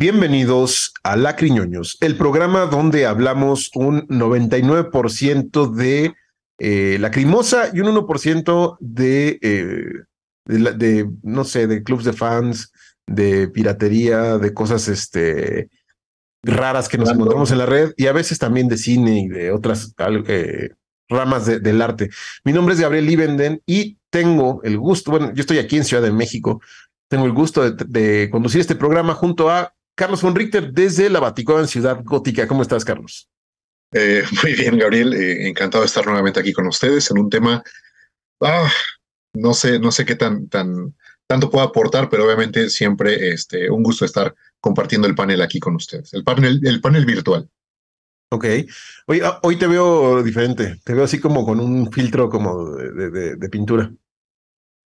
Bienvenidos a Lacriñoños, el programa donde hablamos un 99% de eh, lacrimosa y un 1% de, eh, de, de, no sé, de clubs de fans, de piratería, de cosas este, raras que nos encontramos en la red y a veces también de cine y de otras eh, ramas de, del arte. Mi nombre es Gabriel Libenden y tengo el gusto, bueno, yo estoy aquí en Ciudad de México, tengo el gusto de, de conducir este programa junto a Carlos von Richter desde la Vaticana en Ciudad Gótica. ¿Cómo estás, Carlos? Eh, muy bien, Gabriel. Eh, encantado de estar nuevamente aquí con ustedes en un tema. Ah, no sé, no sé qué tan, tan tanto puedo aportar, pero obviamente siempre este, un gusto estar compartiendo el panel aquí con ustedes. El panel, el panel virtual. Ok. Hoy, ah, hoy te veo diferente. Te veo así como con un filtro como de, de, de pintura.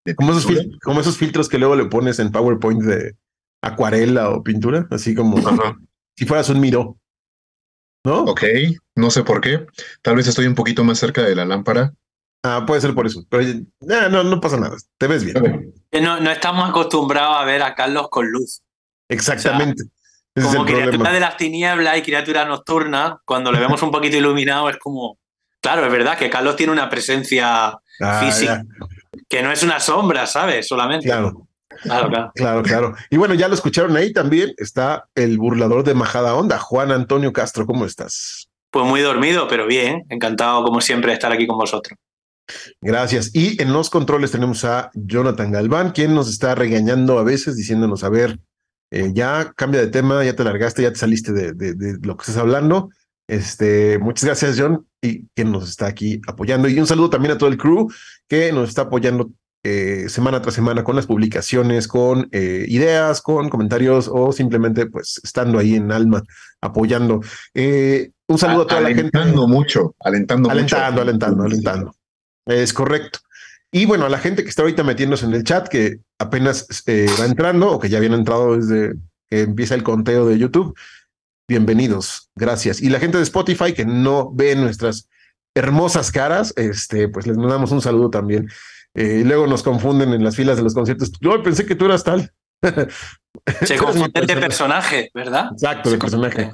¿De como, pintura? Esos como esos filtros que luego le pones en PowerPoint de, acuarela o pintura, así como Ajá. si fueras un miro. ¿No? Ok, no sé por qué. Tal vez estoy un poquito más cerca de la lámpara. Ah, puede ser por eso. Pero eh, no, no pasa nada. Te ves bien. Okay. No, no estamos acostumbrados a ver a Carlos con luz. Exactamente. O sea, como criatura problema. de las tinieblas y criatura nocturna, cuando le vemos un poquito iluminado es como. Claro, es verdad que Carlos tiene una presencia ah, física ya. que no es una sombra, ¿sabes? Solamente. Claro. Claro, claro. Claro, claro. Y bueno, ya lo escucharon ahí también. Está el burlador de Majada Onda, Juan Antonio Castro. ¿Cómo estás? Pues muy dormido, pero bien. Encantado, como siempre, de estar aquí con vosotros. Gracias. Y en los controles tenemos a Jonathan Galván, quien nos está regañando a veces, diciéndonos, a ver, eh, ya cambia de tema, ya te largaste, ya te saliste de, de, de, lo que estás hablando. Este, muchas gracias, John, y quien nos está aquí apoyando. Y un saludo también a todo el crew que nos está apoyando eh, semana tras semana con las publicaciones, con eh, ideas, con comentarios o simplemente pues estando ahí en alma apoyando. Eh, un saludo a, a toda la gente. Alentando mucho, alentando, alentando, mucho. alentando, alentando. Es correcto. Y bueno, a la gente que está ahorita metiéndose en el chat, que apenas eh, va entrando o que ya habían entrado desde que empieza el conteo de YouTube, bienvenidos, gracias. Y la gente de Spotify que no ve nuestras hermosas caras, este, pues les mandamos un saludo también. Eh, y luego nos confunden en las filas de los conciertos. Yo pensé que tú eras tal. Se confunde de personaje, ¿verdad? Exacto, de personaje.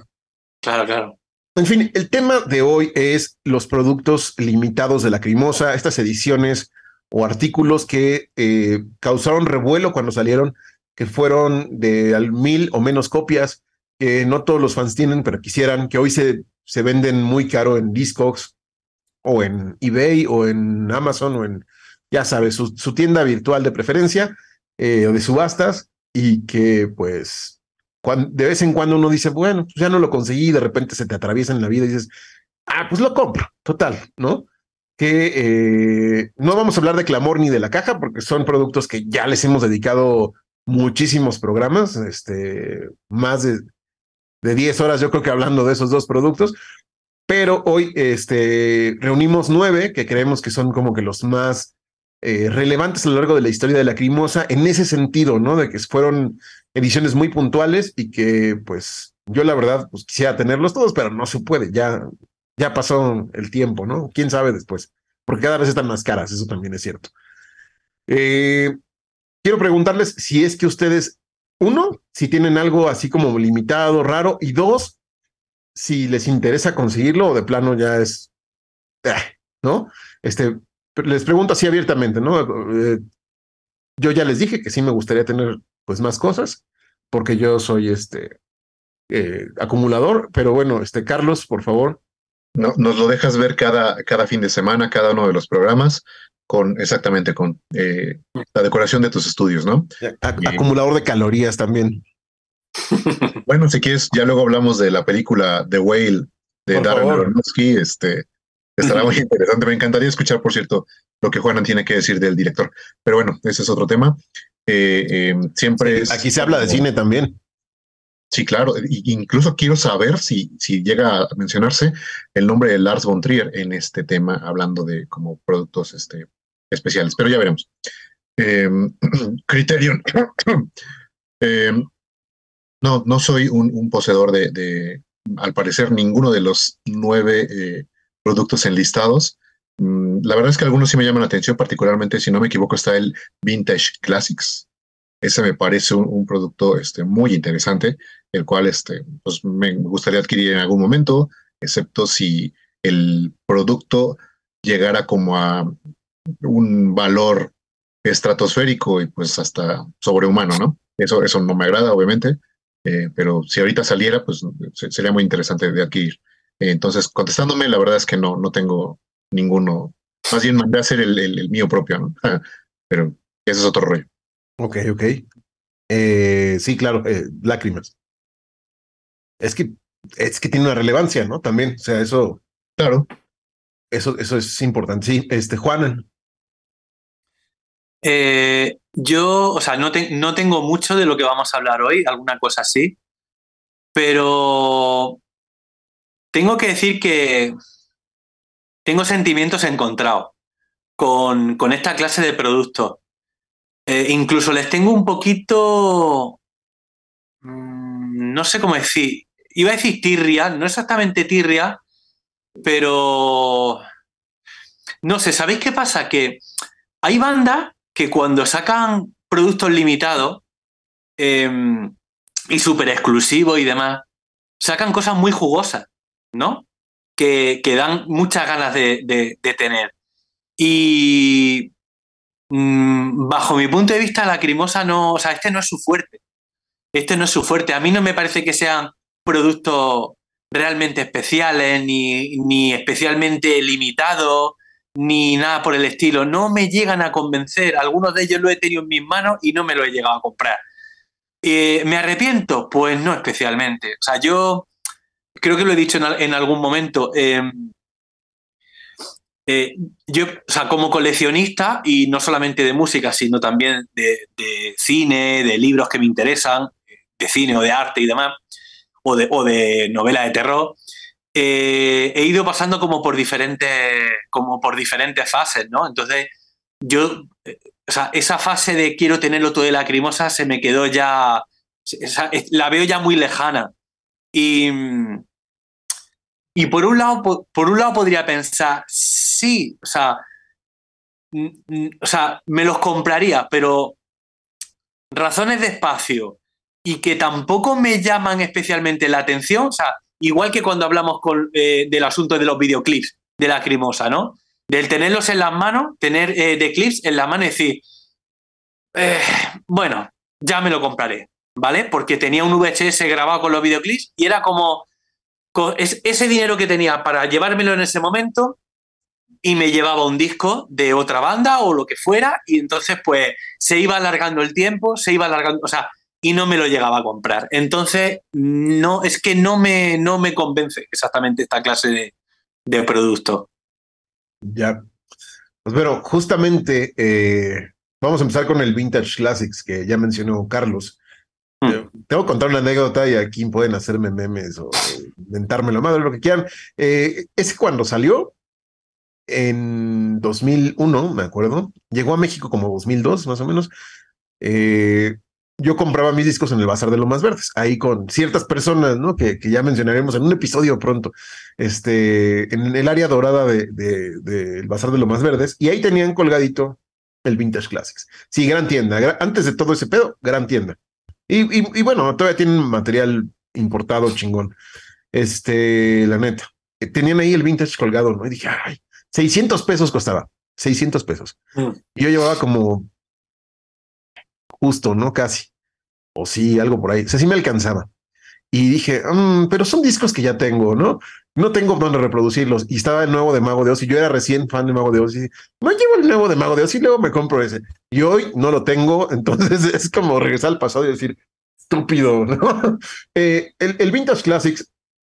Claro, claro. En fin, el tema de hoy es los productos limitados de la Crimosa, estas ediciones o artículos que eh, causaron revuelo cuando salieron, que fueron de al mil o menos copias, que no todos los fans tienen, pero quisieran, que hoy se, se venden muy caro en Discogs o en eBay o en Amazon o en ya sabes, su, tienda virtual de preferencia eh, o de subastas y que pues de vez en cuando uno dice, bueno, pues ya no lo conseguí, de repente se te atraviesa en la vida y dices, ah, pues lo compro, total, ¿no? Que eh, no vamos a hablar de clamor ni de la caja porque son productos que ya les hemos dedicado muchísimos programas, este, más de, de 10 horas yo creo que hablando de esos dos productos, pero hoy este, reunimos nueve que creemos que son como que los más eh, relevantes a lo largo de la historia de la Crimosa en ese sentido, ¿no? De que fueron ediciones muy puntuales y que, pues, yo la verdad, pues quisiera tenerlos todos, pero no se puede, ya, ya pasó el tiempo, ¿no? ¿Quién sabe después? Porque cada vez están más caras, eso también es cierto. Eh, quiero preguntarles si es que ustedes, uno, si tienen algo así como limitado, raro, y dos, si les interesa conseguirlo o de plano ya es, eh, ¿no? Este, les pregunto así abiertamente, ¿no? Eh, yo ya les dije que sí me gustaría tener pues más cosas, porque yo soy este eh, acumulador, pero bueno, este Carlos, por favor. No, nos lo dejas ver cada, cada fin de semana, cada uno de los programas, con exactamente con eh, la decoración de tus estudios, ¿no? acumulador de calorías también. Bueno, si quieres, ya luego hablamos de la película The Whale de por Darren Aronofsky, este, Estará muy interesante. Me encantaría escuchar, por cierto, lo que Juanan tiene que decir del director. Pero bueno, ese es otro tema. Eh, eh, siempre es. Aquí se habla de cine también. Sí, claro. incluso quiero saber si, si llega a mencionarse el nombre de Lars von Trier en este tema, hablando de como productos este, especiales. Pero ya veremos. Eh, Criterion. no, no soy un, un poseedor de, de, al parecer, ninguno de los nueve productos enlistados. Mm, la verdad es que algunos sí me llaman la atención, particularmente si no me equivoco está el Vintage Classics. Ese me parece un, producto este, muy interesante. el cual este, pues me gustaría adquirir en algún momento, excepto si el producto llegara como a un valor estratosférico y pues hasta sobrehumano, ¿no? Eso, eso no me agrada, obviamente, eh, pero si ahorita saliera, pues sería muy interesante de adquirir. Entonces, contestándome, la verdad es que no, no tengo ninguno. Más bien mandé a hacer el, mío propio, ¿no? pero ese es otro rollo. Ok, ok. Eh, sí, claro, eh, lágrimas. Es que es que tiene una relevancia, ¿no? También, o sea, eso. Claro. Eso, eso es importante. Sí, este, Juan. Eh, yo, o sea, no, no tengo mucho de lo que vamos a hablar hoy, alguna cosa así, pero tengo que decir que tengo sentimientos encontrados con, con esta clase de productos. Eh, incluso les tengo un poquito, mm, no sé cómo decir, iba a decir tirria, no exactamente tirria, pero no sé, ¿sabéis qué pasa? Que hay bandas que cuando sacan productos limitados em, y súper exclusivos y demás, sacan cosas muy jugosas, ¿no? Que, dan muchas ganas de, tener. Y mm, bajo mi punto de vista, la crimosa no, o sea, este no es su fuerte. Este no es su fuerte. A mí no me parece que sean productos realmente especiales, ni, ni especialmente limitados, ni nada por el estilo. No me llegan a convencer. Algunos de ellos lo he tenido en mis manos y no me lo he llegado a comprar. Eh, ¿Me arrepiento? Pues no especialmente. O sea, yo creo que lo he dicho en, algún momento. Em, eh, yo, o sea, como coleccionista, y no solamente de música, sino también de, de, cine, de libros que me interesan, de cine o de arte y demás, o de, o de novela de terror, eh, he ido pasando como por diferentes, como por diferentes fases, ¿no? Entonces, yo, eh, o sea, esa fase de quiero tenerlo todo de lacrimosa se me quedó ya, la veo ya muy lejana. Y, y por un lado, por, un lado podría pensar, sí, o sea, o sea, me los compraría, pero razones de espacio y que tampoco me llaman especialmente la atención, o sea, igual que cuando hablamos eh, del asunto de los videoclips de la crimosa, ¿no? Del tenerlos en las manos, tener eh, de clips en la mano y decir, eh, bueno, ya me lo compraré, ¿vale? Porque tenía un VHS grabado con los videoclips y era como ese dinero que tenía para llevármelo en ese momento y me llevaba un disco de otra banda o lo que fuera y entonces pues se iba alargando el tiempo, se iba alargando, o sea, y no me lo llegaba a comprar. Entonces, no, es que no me, no me convence exactamente esta clase de, producto. Ya. Pues bueno, justamente eh, vamos a empezar con el Vintage Classics que ya mencionó Carlos. Hmm. Tengo que contar una anécdota y aquí pueden hacerme memes o inventármelo madre, lo que quieran. Eh, ese cuando salió, en 2001, me acuerdo, llegó a México como 2002 más o menos. Eh, yo compraba mis discos en el Bazar de lo Más Verdes, ahí con ciertas personas, ¿no? Que, que ya mencionaremos en un episodio pronto, este, en el área dorada del de, de, Bazar de lo Más Verdes, y ahí tenían colgadito el Vintage Classics. Sí, gran tienda. antes de todo ese pedo, gran tienda. Y, y, bueno, todavía tienen material importado chingón. Este, la neta. Tenían ahí el Vintage colgado, ¿no? Y dije, ay, 600 pesos costaba. 600 pesos. Mm. Y yo llevaba como justo, ¿no? Casi. O sí, algo por ahí. O sea, sí me alcanzaba. Y dije, mm, pero son discos que ya tengo, ¿no? No tengo dónde reproducirlos. Y estaba el nuevo de Mago de Oz y yo era recién fan de Mago de Oz. Y no llevo el nuevo de Mago de Oz y luego me compro ese. Y hoy no lo tengo. Entonces es como regresar al pasado y decir, estúpido, ¿no? Eh, el, Vintage Classics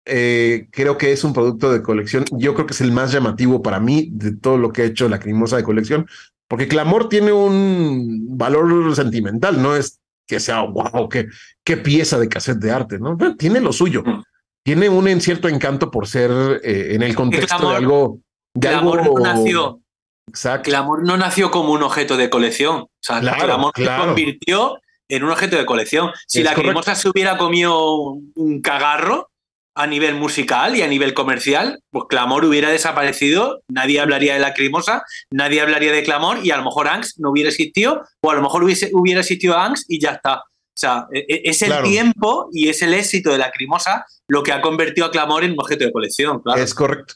eh, creo que es un producto de colección. Yo creo que es el más llamativo para mí de todo lo que ha hecho la crimosa de colección, porque Clamor tiene un valor sentimental, no es que sea, wow, qué, qué pieza de cassette de arte, ¿no? tiene lo suyo. Mm. Tiene un cierto encanto por ser en el contexto de algo. De Clamor no nació. Exacto. Clamor no nació como un objeto de colección. O sea, Clamor se convirtió en un objeto de colección. Si la cremosa se hubiera comido un cagarro, a nivel musical y a nivel comercial, pues Clamor hubiera desaparecido, nadie hablaría de la Lacrimosa, nadie hablaría de Clamor y a lo mejor Angst no hubiera existido, o a lo mejor hubiese, hubiera existido Angst y ya está. O sea, e, e, es el tiempo y es el éxito de la Crimosa lo que ha convertido a Clamor en un objeto de colección, claro. Es correcto.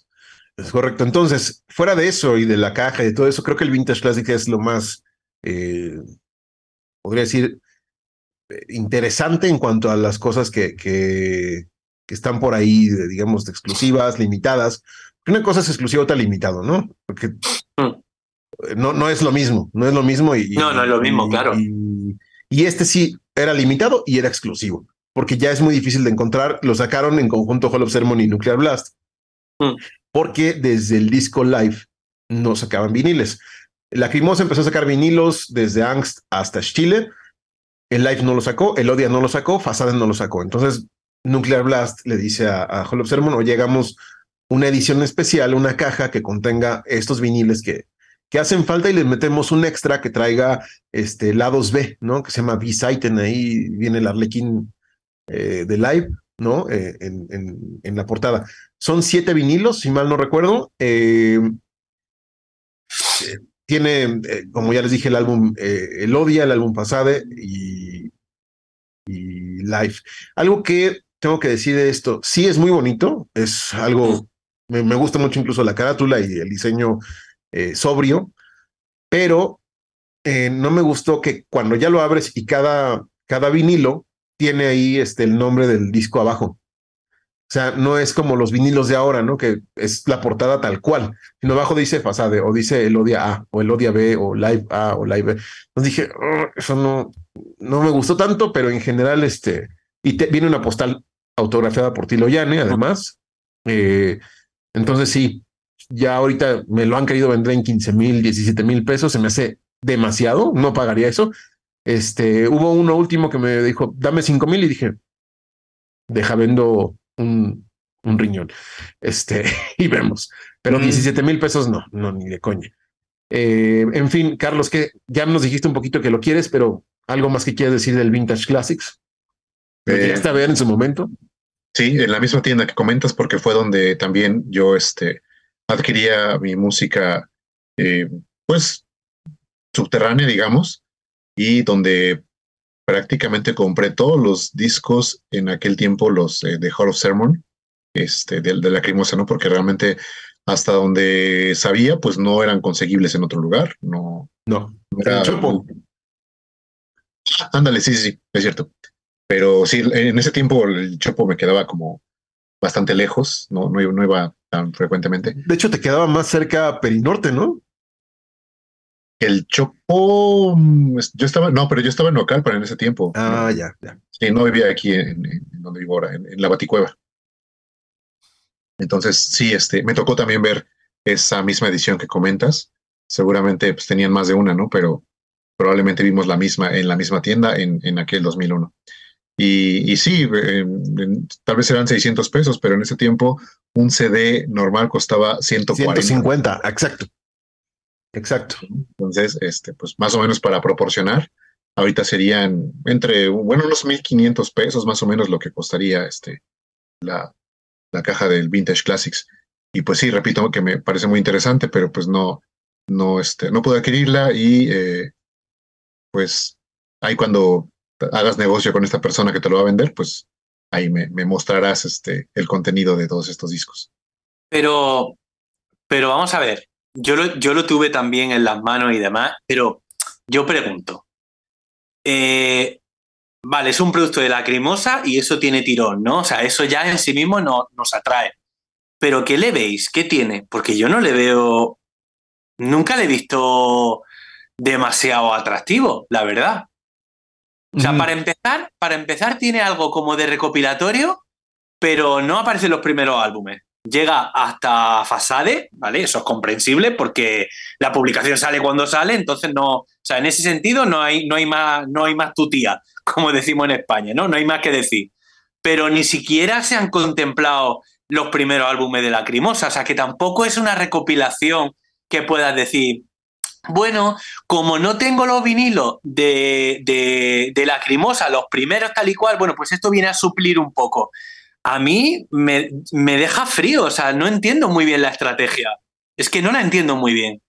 Es correcto. Entonces, fuera de eso y de la caja y de todo eso, creo que el Vintage Classic es lo más, eh, podría decir, eh, interesante en cuanto a las cosas que, que, están por ahí, digamos, exclusivas, limitadas. Una cosa es exclusiva, otra limitado, ¿no? Porque mm. no, no es lo mismo, no es lo mismo. Y, no, no es lo mismo, claro. Y, este sí era limitado y era exclusivo, porque ya es muy difícil de encontrar. Lo sacaron en conjunto Hall of Ceremony y Nuclear Blast. Mm porque desde el disco live no sacaban viniles. La Crimosa empezó a sacar vinilos desde Angst hasta Chile. El live no lo sacó, el Odia no lo sacó, Fasade no lo sacó. Entonces, Nuclear Blast le dice a, a Hall of Sermon, o llegamos una edición especial, una caja que contenga estos viniles que, que hacen falta y les metemos un extra que traiga este, lados B, ¿no? Que se llama B-Site, ahí viene el Arlequín eh, de live, ¿no? Eh, en, en, la portada. Son siete vinilos, si mal no recuerdo. Eh, tiene, como ya les dije, el álbum eh, El álbum Pasade y, y Life. Algo que tengo que decir de esto, sí es muy bonito, es algo, me, me gusta mucho incluso la carátula y el diseño sobrio, pero no me gustó que cuando ya lo abres y cada, cada vinilo tiene ahí este, el nombre del disco abajo. O sea, no es como los vinilos de ahora, ¿no? Que es la portada tal cual. Sino abajo dice Fasade, o dice el Odia A, o el Odia B, o Live A, o Live B. Entonces dije, oh, eso no, no me gustó tanto, pero en general, este, y viene una postal autografiada por Tilo Yane, además. Eh, entonces sí, ya ahorita me lo han querido vender en 15 mil, 17 mil pesos, se me hace demasiado, no pagaría eso. Este, hubo uno último que me dijo, dame 5 mil y dije, deja vendo un, un riñón. Este, y vemos. Pero 17 mil pesos no, no, ni de coña. Eh, en fin, Carlos, que ya nos dijiste un poquito que lo quieres, pero algo más que quieras decir del Vintage Classics. ¿Lo eh, a ver en su momento? Sí, en la misma tienda que comentas, porque fue donde también yo este, adquiría mi música, eh, pues, subterránea, digamos, y donde prácticamente compré todos los discos en aquel tiempo, los eh, de Hall of Sermon, este, de, de la Crimosa, ¿no? Porque realmente hasta donde sabía, pues no eran conseguibles en otro lugar. No, no. era. Ándale, sí, sí, sí, es cierto. Pero sí, en ese tiempo el Chopo me quedaba como bastante lejos, no, no, no iba tan frecuentemente. De hecho, te quedaba más cerca Perinorte, ¿no? El Chopo, yo estaba, no, pero yo estaba en local para en ese tiempo. Ah, ya, ya. Sí, no vivía aquí en, donde vivo ahora, en, la Baticueva. Entonces, sí, este, me tocó también ver esa misma edición que comentas. Seguramente pues, tenían más de una, ¿no? Pero probablemente vimos la misma en la misma tienda en, en aquel 2001. Y, y sí, tal vez eran 600 pesos, pero en ese tiempo un CD normal costaba 140. 150, exacto. Exacto. Entonces, este, pues más o menos para proporcionar, ahorita serían entre, bueno, unos 1.500 pesos más o menos lo que costaría este, la, la caja del Vintage Classics. Y pues sí, repito que me parece muy interesante, pero pues no, no, este, no pude adquirirla y eh, pues ahí cuando hagas negocio con esta persona que te lo va a vender, pues ahí me, mostrarás este, el contenido de todos estos discos. Pero, pero vamos a ver, yo lo, yo lo tuve también en las manos y demás, pero yo pregunto, eh, vale, es un producto de lacrimosa y eso tiene tirón, ¿no? O sea, eso ya en sí mismo no, nos atrae. Pero ¿qué le veis? ¿Qué tiene? Porque yo no le veo, nunca le he visto demasiado atractivo, la verdad. O sea, para empezar, para empezar tiene algo como de recopilatorio, pero no aparece en los primeros álbumes llega hasta Fasade, ¿vale? Eso es comprensible porque la publicación sale cuando sale, entonces no, o sea, en ese sentido no hay, no hay más, no hay más tutía, como decimos en España, ¿no? No hay más que decir. Pero ni siquiera se han contemplado los primeros álbumes de Lacrimosa, o sea, que tampoco es una recopilación que puedas decir, bueno, como no tengo los vinilos de, de, de Lacrimosa, los primeros tal y cual, bueno, pues esto viene a suplir un poco a mí me, deja frío, o sea, no entiendo muy bien la estrategia. Es que no la entiendo muy bien.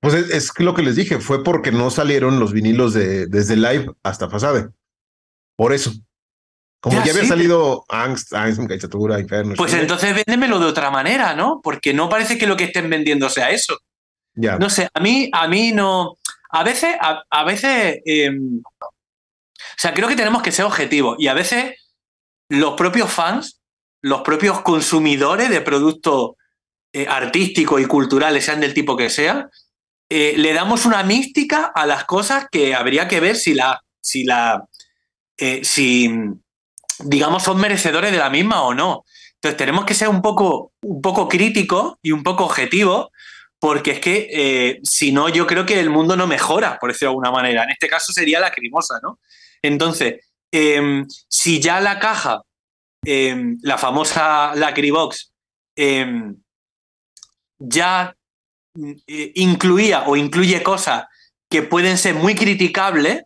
Pues es, lo que les dije, fue porque no salieron los vinilos de, desde live hasta Fasade. por eso. Como ya, había salido Angst, Angst, Inferno. Pues entonces véndemelo de otra manera, ¿no? Porque no parece que lo que estén vendiendo sea eso. No sé, a mí, a mí no. A veces, a, veces. Em, o sea, creo que tenemos que ser objetivos. Y a veces los propios fans, los propios consumidores de productos eh, artísticos y culturales, sean del tipo que sean, eh, le damos una mística a las cosas que habría que ver si la. Si la. Eh, si digamos, son merecedores de la misma o no. Entonces tenemos que ser un poco, un poco críticos y un poco objetivos, porque es que eh, si no, yo creo que el mundo no mejora, por decirlo de alguna manera. En este caso sería la crimosa, ¿no? Entonces, em, si ya la caja, em, la famosa Lacribox, em, ya eh, incluía o incluye cosas que pueden ser muy criticables,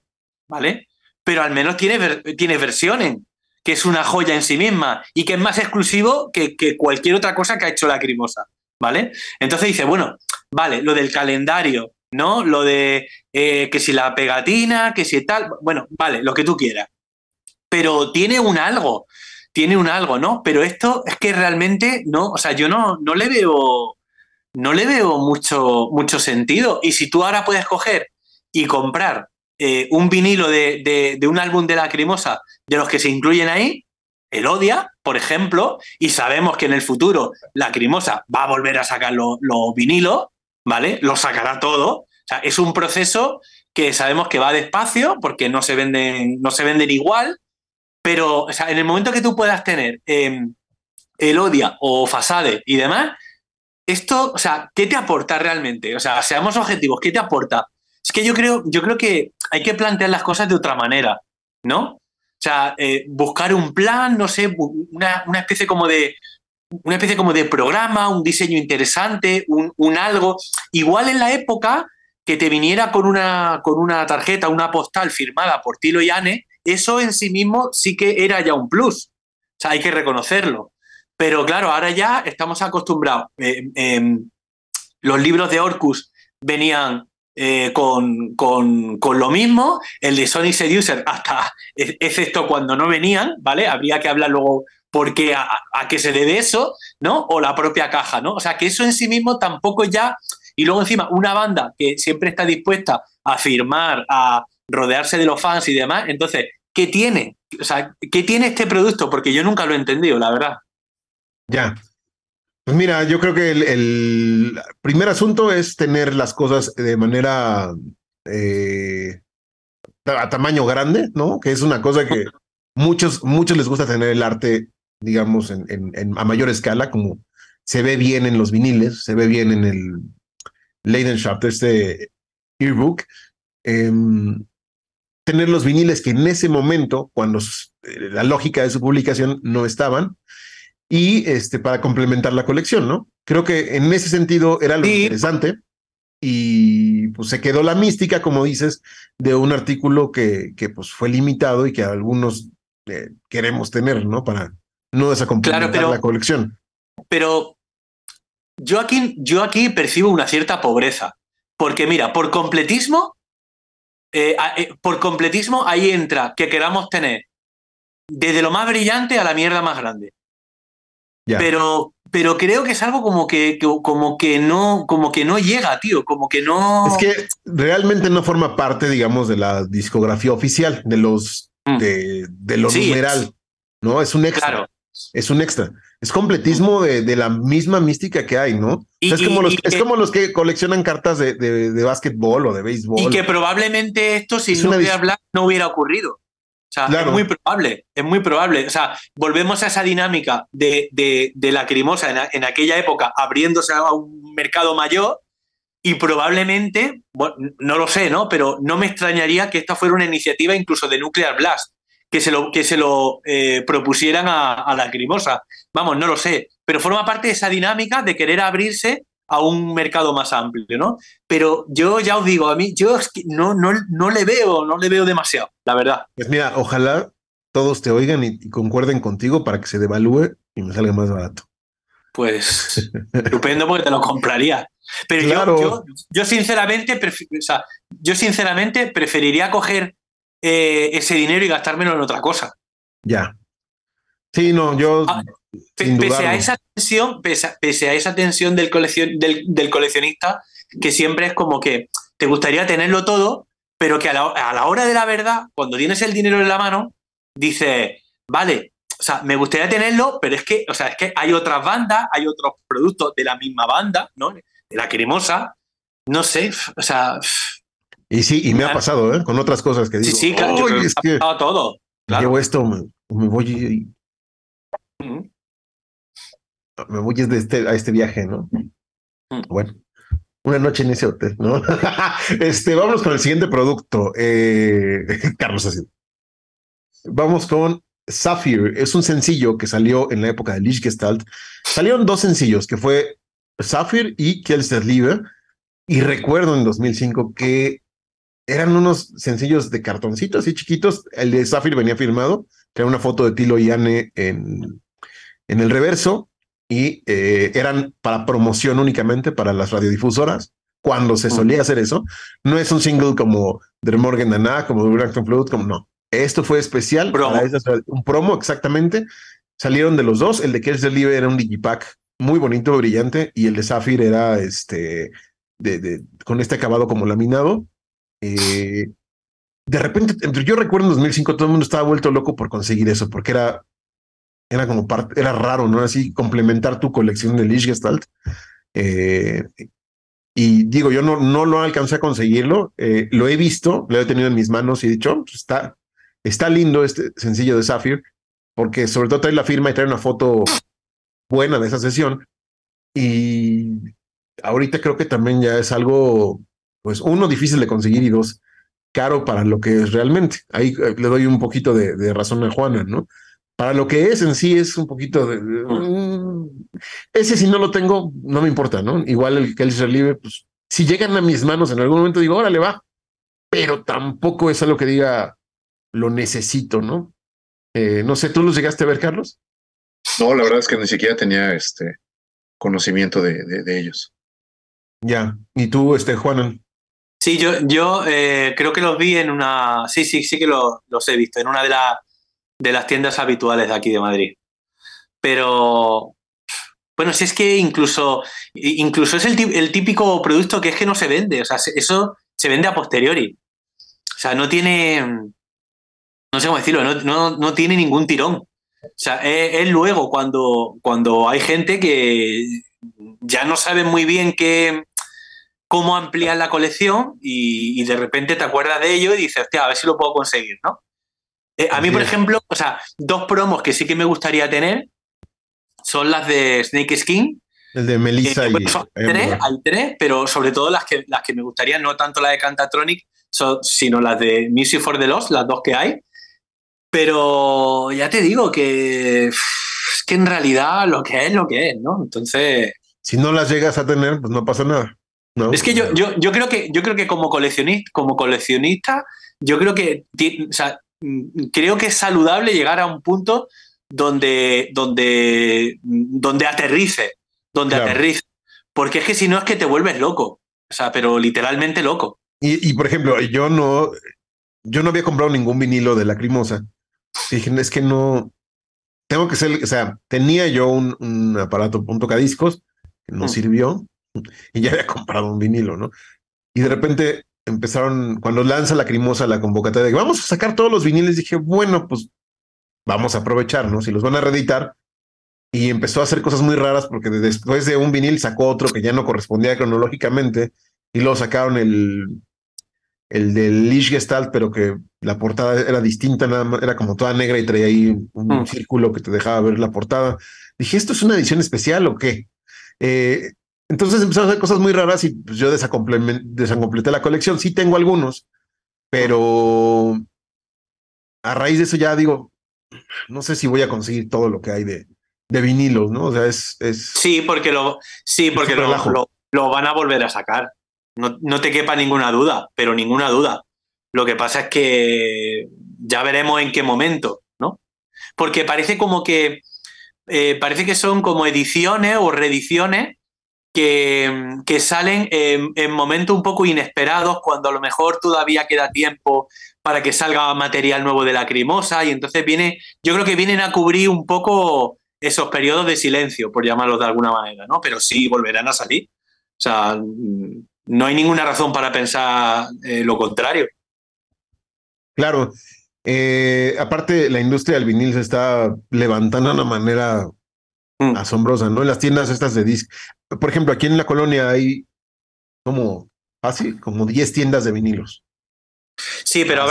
¿vale? Pero al menos tiene, tiene versiones que es una joya en sí misma y que es más exclusivo que, cualquier otra cosa que ha hecho la Crimosa, ¿vale? Entonces dice, bueno, vale, lo del calendario, ¿no? Lo de eh, que si la pegatina, que si tal, bueno, vale, lo que tú quieras. Pero tiene un algo, tiene un algo, ¿no? Pero esto es que realmente no, o sea, yo no, no le veo, no le veo mucho, mucho sentido. Y si tú ahora puedes coger y comprar eh, un vinilo de, un álbum de Lacrimosa de los que se incluyen ahí, el Odia, por ejemplo, y sabemos que en el futuro Lacrimosa va a volver a sacar los vinilos, ¿vale? Lo sacará todo. O sea, es un proceso que sabemos que va despacio porque no se venden, no se venden igual, pero en el momento que tú puedas tener em, el Odia o Fasade y demás, esto, o sea, ¿qué te aporta realmente? O sea, seamos objetivos, ¿qué te aporta? Es que yo creo, yo creo que hay que plantear las cosas de otra manera, ¿no? O sea, eh, buscar un plan, no sé, una, especie como de una especie como de programa, un diseño interesante, un, algo. Igual en la época que te viniera con una, con una tarjeta, una postal firmada por Tilo y Anne, eso en sí mismo sí que era ya un plus. O sea, hay que reconocerlo. Pero claro, ahora ya estamos acostumbrados. Eh, em, los libros de Orcus venían eh, con, lo mismo, el de Sonic Seducer, hasta excepto cuando no venían, ¿vale? Habría que hablar luego por qué, a, qué se debe eso, ¿no? O la propia caja, ¿no? O sea, que eso en sí mismo tampoco ya. Y luego encima, una banda que siempre está dispuesta a firmar, a rodearse de los fans y demás, entonces, ¿qué tiene? O sea, ¿qué tiene este producto? Porque yo nunca lo he entendido, la verdad. Ya, pues mira, yo creo que el, primer asunto es tener las cosas de manera eh, a tamaño grande, ¿no? Que es una cosa que muchos, muchos les gusta tener el arte, digamos, en, a mayor escala, como se ve bien en los viniles, se ve bien en el Leidenschaft, este ebook. Em, tener los viniles que en ese momento, cuando eh, la lógica de su publicación no estaban, y este, para complementar la colección, ¿no? Creo que en ese sentido era lo interesante y pues se quedó la mística, como dices, de un artículo que, que pues fue limitado y que algunos eh, queremos tener, ¿no? Para no desacomplementar la colección. Pero yo aquí, yo aquí percibo una cierta pobreza, porque mira, por completismo, eh, eh, por completismo ahí entra que queramos tener desde lo más brillante a la mierda más grande. Pero, pero creo que es algo como que, como que no, como que no llega, tío, como que no. Es que realmente no forma parte, digamos, de la discografía oficial, de los mm. de, de, lo numeral. ¿No? Es un extra. Es un extra. Es completismo de, la misma mística que hay, ¿no? es, como los, es como los que coleccionan cartas de, de, básquetbol o de béisbol. Y que probablemente esto, si no hubiera no hubiera ocurrido. O sea, es muy probable, es muy probable. O sea, volvemos a esa dinámica de, de, la crimosa en, aquella época abriéndose a un mercado mayor y probablemente, no lo sé, ¿no? Pero no me extrañaría que esta fuera una iniciativa incluso de Nuclear Blast, que se lo, que se lo eh, propusieran a, a la crimosa. Vamos, no lo sé, pero forma parte de esa dinámica de querer abrirse a un mercado más amplio, ¿no? Pero yo ya os digo, a mí, yo no, no, no le veo, no le veo demasiado, la verdad. Pues mira, ojalá todos te oigan y, concuerden contigo para que se devalúe y me salga más barato. Pues estupendo porque te lo compraría. Pero yo, yo, sinceramente, o sea, yo sinceramente preferiría coger eh, ese dinero y gastármelo en otra cosa. Ya. Sí, no, yo. Ah, pese, a esa tensión, pese, a, esa tensión del, coleccion, del, coleccionista, que siempre es como que te gustaría tenerlo todo, pero que a la, a la, hora de la verdad, cuando tienes el dinero en la mano, dices, vale, o sea, me gustaría tenerlo, pero es que, o sea, es que hay otras bandas, hay otros productos de la misma banda, ¿no? De la cremosa. No sé, o sea. Y sí, y me ha pasado, ¿eh? Con otras cosas que digo. Sí, sí, claro, es que ha todo. Llevo esto, me, voy y, me voy este, a este viaje, ¿no? Bueno, una noche en ese hotel, ¿no? este, vamos con el siguiente producto, eh, Carlos así. Vamos con Sapphire. Es un sencillo que salió en la época de Lich Gestalt. Salieron dos sencillos, que fue Sapphire y Liebe. Y recuerdo en 2005 que eran unos sencillos de cartoncitos y chiquitos. El de Sapphire venía firmado, era una foto de Tilo y Anne en, en el reverso y eh, eran para promoción únicamente para las radiodifusoras. Cuando se solía hacer eso, no es un single como The Morgan Nana, como The Blackton Flood, como no. Esto fue especial, para un promo exactamente. Salieron de los dos. El de Kells Deliver era un digipack muy bonito, brillante, y el de Sapphire era este de, de, con este acabado como laminado. Eh, de repente, yo recuerdo en 2005 todo el mundo estaba vuelto loco por conseguir eso, porque era era como parte, era raro, ¿no? Así complementar tu colección de Lich Gestalt. Eh, y digo, yo no, no lo alcancé a conseguirlo, eh, lo he visto, lo he tenido en mis manos y he dicho, pues está, está lindo este sencillo de Sapphire, porque sobre todo trae la firma y trae una foto buena de esa sesión. Y ahorita creo que también ya es algo, pues uno, difícil de conseguir y dos, caro para lo que es realmente. Ahí eh, le doy un poquito de, de razón a Juana, ¿no? para lo que es en sí es un poquito de... Mm, ese si no lo tengo, no me importa, ¿no? Igual el que el Relieve, pues si llegan a mis manos en algún momento digo, órale, va, pero tampoco es algo que diga, lo necesito, ¿no? Eh, no sé, ¿tú los llegaste a ver, Carlos? No, la verdad es que ni siquiera tenía este conocimiento de, de, ellos. Ya, ¿y tú, este, Juanan? Sí, yo, yo eh, creo que los vi en una, sí, sí, sí que los he visto, en una de las de las tiendas habituales de aquí de Madrid. Pero, bueno, si es que incluso, incluso es el, típico producto que es que no se vende, o sea, eso se vende a posteriori. O sea, no tiene, no sé cómo decirlo, no, no, tiene ningún tirón. O sea, es, luego cuando, cuando hay gente que ya no sabe muy bien qué, cómo ampliar la colección y, y, de repente te acuerdas de ello y dices, hostia, a ver si lo puedo conseguir, ¿no? Eh, a mí, por ejemplo, o sea, dos promos que sí que me gustaría tener son las de Snake Skin. El de Melissa y. tres, hay tres, pero sobre todo las que, las que me gustaría, no tanto la de Cantatronic, sino las de Music for the Lost, las dos que hay. Pero ya te digo que es que en realidad lo que es lo que es, ¿no? Entonces. Si no las llegas a tener, pues no pasa nada. ¿No? Es que yo, yo, yo, creo que yo creo que como coleccionista, como coleccionista, yo creo que o sea, Mm, creo que es saludable llegar a un punto donde, donde, donde aterrice, donde aterrice. Porque es que si no es que te vuelves loco. O sea, pero literalmente loco. Y, por ejemplo, yo no, yo no había comprado ningún vinilo de Lacrimosa. Dije, es que no, tengo que ser, o sea, tenía yo un, aparato, un tocadiscos, que no mm. sirvió, y ya había comprado un vinilo, ¿no? Y de repente empezaron, cuando lanza la crimosa la convocatoria de que vamos a sacar todos los viniles, dije, bueno, pues vamos a aprovechar, ¿no? Si los van a reeditar. Y empezó a hacer cosas muy raras porque después de un vinil sacó otro que ya no correspondía cronológicamente y luego sacaron el, el del Lish Gestalt, pero que la portada era distinta, nada más, era como toda negra y traía ahí un mm. círculo que te dejaba ver la portada. Dije, ¿esto es una edición especial o qué? Eh, entonces empezaron a hacer cosas muy raras y pues, yo desacompleté la colección. Sí tengo algunos, pero a raíz de eso ya digo, no sé si voy a conseguir todo lo que hay de, de vinilos, ¿no? O sea, es... es sí, porque lo, sí, porque lo, lo, van a volver a sacar. No, no te quepa ninguna duda, pero ninguna duda. Lo que pasa es que ya veremos en qué momento, ¿no? Porque parece como que... Eh, parece que son como ediciones o reediciones que, salen en, en, momentos un poco inesperados, cuando a lo mejor todavía queda tiempo para que salga material nuevo de la crimosa y entonces viene, yo creo que vienen a cubrir un poco esos periodos de silencio, por llamarlos de alguna manera, ¿no? Pero sí volverán a salir. O sea, no hay ninguna razón para pensar eh, lo contrario. Claro. Eh, aparte, la industria del vinil se está levantando de una manera mm. asombrosa, ¿no? En las tiendas estas de disc. Por ejemplo, aquí en la colonia hay como, así, como 10 tiendas de vinilos. Sí, pero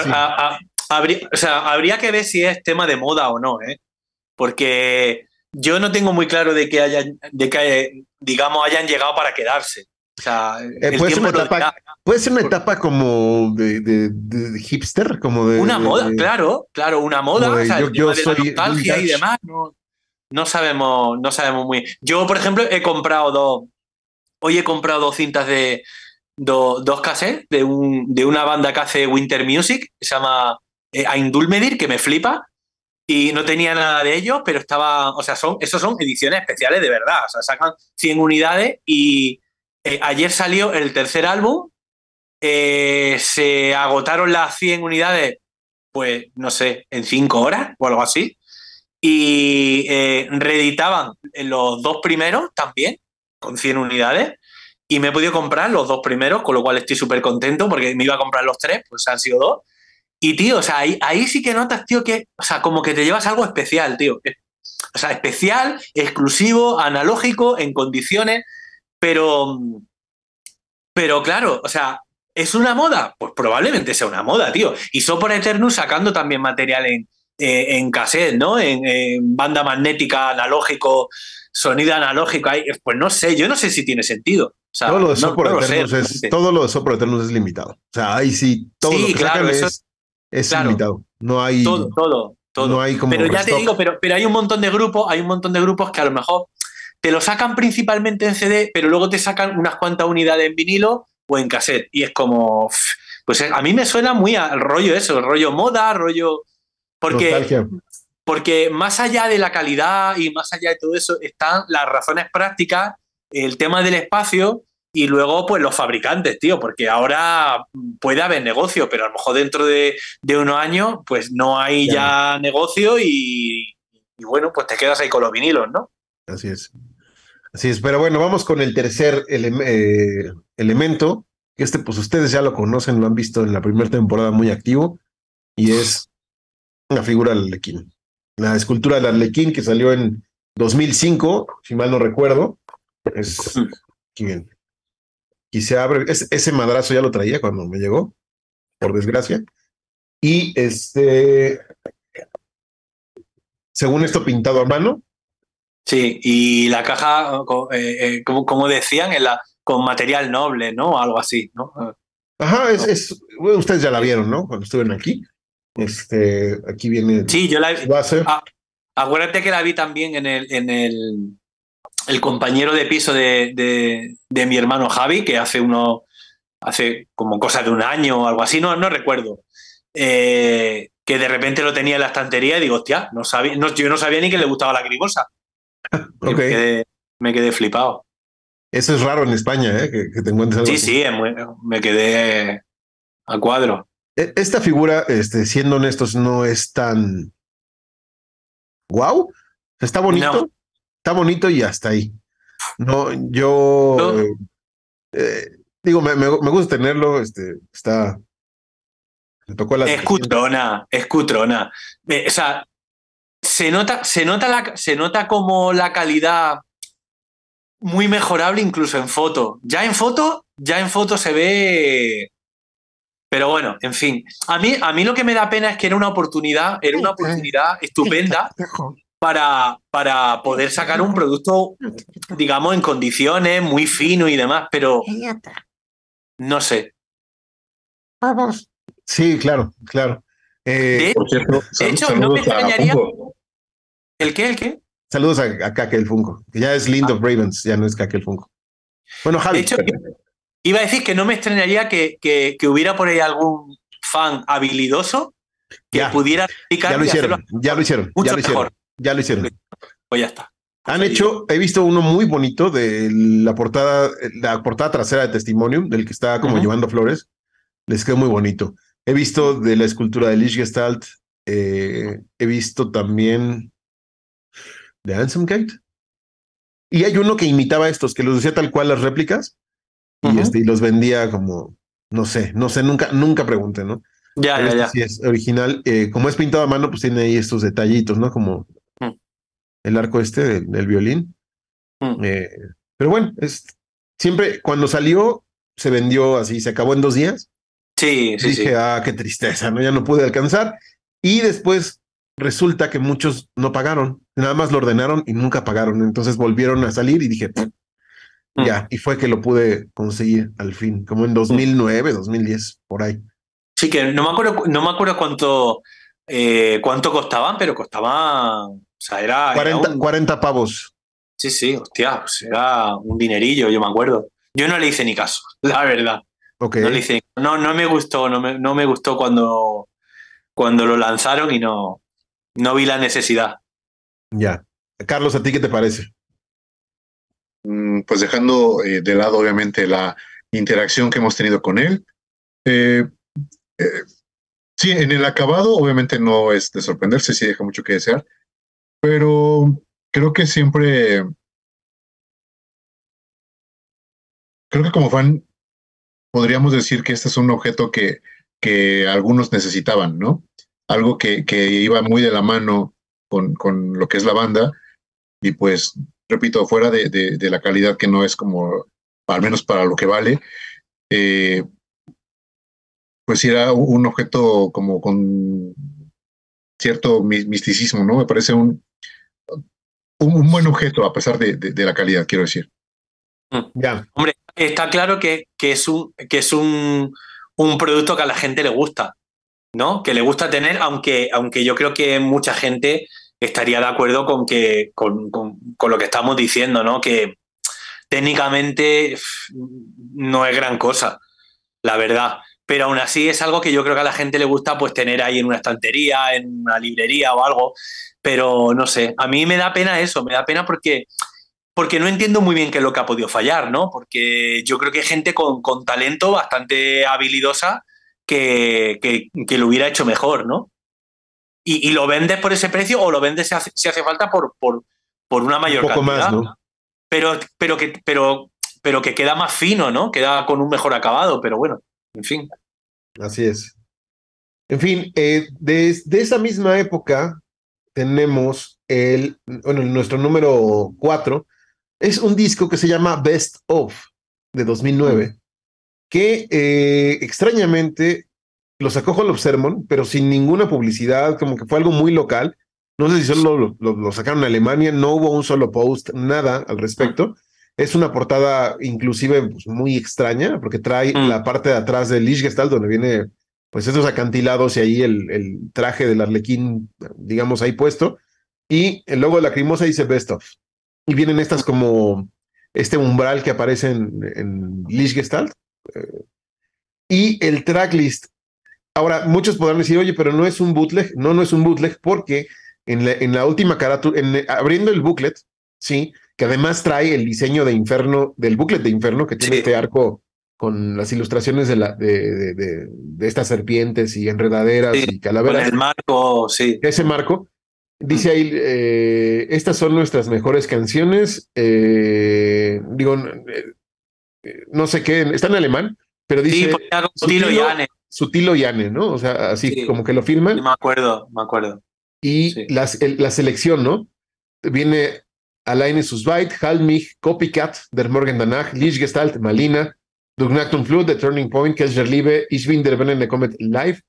habría, o sea, habría que ver si es tema de moda o no, ¿eh? Porque yo no tengo muy claro de que hayan, de que digamos hayan llegado para quedarse. O sea, eh, puede, ser una etapa, puede, ser una etapa, como de, hipster, como de. Una moda, claro, claro, una moda. o sea, yo, soy nostalgia y demás. No, no, sabemos, no sabemos muy. Yo, por ejemplo, he comprado dos. Hoy he comprado dos cintas de. dos cassettes de, un, de una banda que hace Winter Music, que se llama eh, Aindulmedir, que me flipa y no tenía nada de ellos, pero estaba, o sea, son, esos son ediciones especiales de verdad, o sea, sacan 100 unidades y eh, ayer salió el tercer álbum, eh, se agotaron las 100 unidades, pues, no sé, en 5 horas o algo así, y eh, reeditaban los dos primeros también, con 100 unidades, y me he podido comprar los dos primeros, con lo cual estoy súper contento porque me iba a comprar los tres, pues han sido dos. Y, tío, o sea, ahí, ahí sí que notas, tío, que, o sea, como que te llevas algo especial, tío. O sea, especial, exclusivo, analógico, en condiciones, pero, pero claro, o sea, ¿es una moda? Pues probablemente sea una moda, tío. Y Sopor Eternus sacando también material en, eh, en cassette, ¿no? En, banda magnética, analógico, sonido analógico. Pues no sé, yo no sé si tiene sentido. todo lo de Sopor Eternus es, todo lo de Sopor Eternus es limitado. O sea, ahí sí, todo lo que claro, es es limitado. No hay. Todo, todo. todo. No hay como pero ya te digo, pero, pero hay un montón de grupos, hay un montón de grupos que a lo mejor te lo sacan principalmente en CD, pero luego te sacan unas cuantas unidades en vinilo o en cassette. Y es como. Pues a mí me suena muy al rollo eso, el rollo moda, rollo. Porque, porque más allá de la calidad y más allá de todo eso están las razones prácticas, el tema del espacio y luego, pues los fabricantes, tío, porque ahora puede haber negocio, pero a lo mejor dentro de, unos años, pues no hay ya, negocio y, bueno, pues te quedas ahí con los vinilos, ¿no? Así es. Así es, pero bueno, vamos con el tercer eh, elemento, este, pues ustedes ya lo conocen, lo han visto en la primera temporada muy activo, y es una figura del Arlequín. La escultura del Arlequín que salió en 2005, si mal no recuerdo. Es. Y se abre. ese madrazo ya lo traía cuando me llegó, por desgracia. Y este, según esto pintado a mano. Sí, y la caja, eh, eh, como, decían, en la, con material noble, ¿no? Algo así, ¿no? Ajá, es, ustedes ya la vieron, ¿no? Cuando estuvieron aquí. Este, aquí viene. Sí, yo la vi. Ah, acuérdate que la vi también en el, en el, el compañero de piso de, mi hermano Javi, que hace uno, hace como cosa de un año o algo así, no, no recuerdo, eh, que de repente lo tenía en la estantería y digo, hostia, no sabía, no, yo no sabía ni que le gustaba la grimosa. me, quedé, flipado. Eso es raro en España, ¿eh? que, te encuentres algo Sí, sí, me quedé a cuadro. E, esta figura, este, siendo honestos, no es tan... ¡Wow! Está bonito está bonito y hasta ahí. No, yo eh, digo, me, me, gusta tenerlo, este, está. Me tocó la. Es cutrona, es cutrona. o sea, se nota, se nota, la, se nota como la calidad muy mejorable incluso en foto. Ya en foto, ya en foto se ve. Pero bueno, en fin. A mí, a mí lo que me da pena es que era una oportunidad, era una oportunidad estupenda para, para poder sacar un producto, digamos, en condiciones, muy fino y demás, pero no sé. Vamos. Sí, claro, claro. Eh, de, hecho, no me extrañaría. ¿El qué? ¿El qué? Saludos a, a Kake Funko, que ya es Lind of Ravens, ya no es Kake Funko. Bueno, Javi. De hecho, iba a decir que no me extrañaría que, que, que hubiera por ahí algún fan habilidoso que pudiera ya lo hicieron, ya lo hicieron, ya lo hicieron. Ya lo hicieron. Pues ya está. Han hecho, he visto uno muy bonito de la portada, la portada trasera de Testimonium, del que está como llevando flores. Les quedó muy bonito. He visto de la escultura de Lich Gestalt. Eh, he visto también de Ansem Kate. Y hay uno que imitaba estos, que los decía tal cual las réplicas. Y, este, y los vendía como, no sé, no sé, nunca, nunca pregunté, ¿no? Ya, ya, este ya. Si es original. Eh, como es pintado a mano, pues tiene ahí estos detallitos, ¿no? Como mm. el arco este del, violín. Mm. Eh, pero bueno, es siempre cuando salió se vendió así, se acabó en dos días. Sí, sí. Dije, ah, qué tristeza, ¿no? Ya no pude alcanzar. Y después resulta que muchos no pagaron, nada más lo ordenaron y nunca pagaron. Entonces volvieron a salir y dije, mm. ya, y fue que lo pude conseguir al fin, como en 2009, 2010, por ahí. Sí, que no me acuerdo, no me acuerdo cuánto, eh, cuánto costaban, pero costaban, o sea, era... 40, 40 pavos. Sí, sí, hostia, pues era un dinerillo, yo me acuerdo. Yo no le hice ni caso, la verdad. Okay. No, le hice, no, no me gustó, no me, no me gustó cuando, cuando lo lanzaron y no, no vi la necesidad. Ya. Carlos, ¿a ti qué te parece? Mm, pues dejando eh, de lado, obviamente, la interacción que hemos tenido con él, eh, eh, sí, en el acabado obviamente no es de sorprenderse, sí deja mucho que desear, pero creo que siempre, creo que como fan podríamos decir que este es un objeto que, que algunos necesitaban, ¿no? Algo que, que iba muy de la mano con, con, lo que es la banda y pues, repito, fuera de, de, la calidad que no es como, al menos para lo que vale, eh, pues era un objeto como con cierto misticismo, ¿no? Me parece un, un, buen objeto a pesar de, de, la calidad, quiero decir. Mm. Ya. Hombre, está claro que, que es, un, que es un, un, producto que a la gente le gusta, ¿no? Que le gusta tener, aunque, aunque yo creo que mucha gente estaría de acuerdo con, que, con, con, lo que estamos diciendo, ¿no? Que técnicamente no es gran cosa, la verdad pero aún así es algo que yo creo que a la gente le gusta pues tener ahí en una estantería, en una librería o algo, pero no sé, a mí me da pena eso, me da pena porque, porque no entiendo muy bien qué es lo que ha podido fallar, ¿no? Porque yo creo que hay gente con, con talento bastante habilidosa que, que, lo hubiera hecho mejor, ¿no? Y, y, lo vendes por ese precio o lo vendes si hace, si hace falta por, por, por, una mayor Un poco Más, ¿no? Pero, pero, que, pero, pero que queda más fino, ¿no? Queda con un mejor acabado, pero bueno. En fin. Así es. En fin, eh, desde esa misma época tenemos el, bueno, nuestro número 4. Es un disco que se llama Best of de 2009, que eh, extrañamente lo sacó Hall of Sermon, pero sin ninguna publicidad, como que fue algo muy local. No sé si solo lo, lo, sacaron en Alemania, no hubo un solo post, nada al respecto. Es una portada inclusive pues, muy extraña porque trae mm. la parte de atrás del Lichgestalt donde viene pues esos acantilados y ahí el, el, traje del arlequín, digamos, ahí puesto. Y el logo de la crimosa dice Best of. Y vienen estas como este umbral que aparece en, en Lichgestalt. Eh, y el tracklist. Ahora, muchos podrán decir, oye, pero no es un bootleg. No, no es un bootleg porque en la, en la última carátula, abriendo el booklet, sí, que además trae el diseño de Inferno, del booklet de Inferno, que tiene este arco con las ilustraciones de, la, de, de, de, estas serpientes y enredaderas y calaveras. el marco, sí. Ese marco. Dice ahí, eh, estas son nuestras mejores canciones. Eh, digo, eh, no sé qué, está en alemán, pero dice... Sí, Sutilo Yane. Sutilo Yane, ¿no? O sea, así como que lo firman. Me acuerdo, me acuerdo. Y las, la selección, ¿no? Viene Alleine Susweit, Halmich, Copycat, Der Morgen danach, Lichgestalt, Malina, Dugnactum Flut, The Turning Point, Kescher Liebe, Ich bin der Venom Comet Live,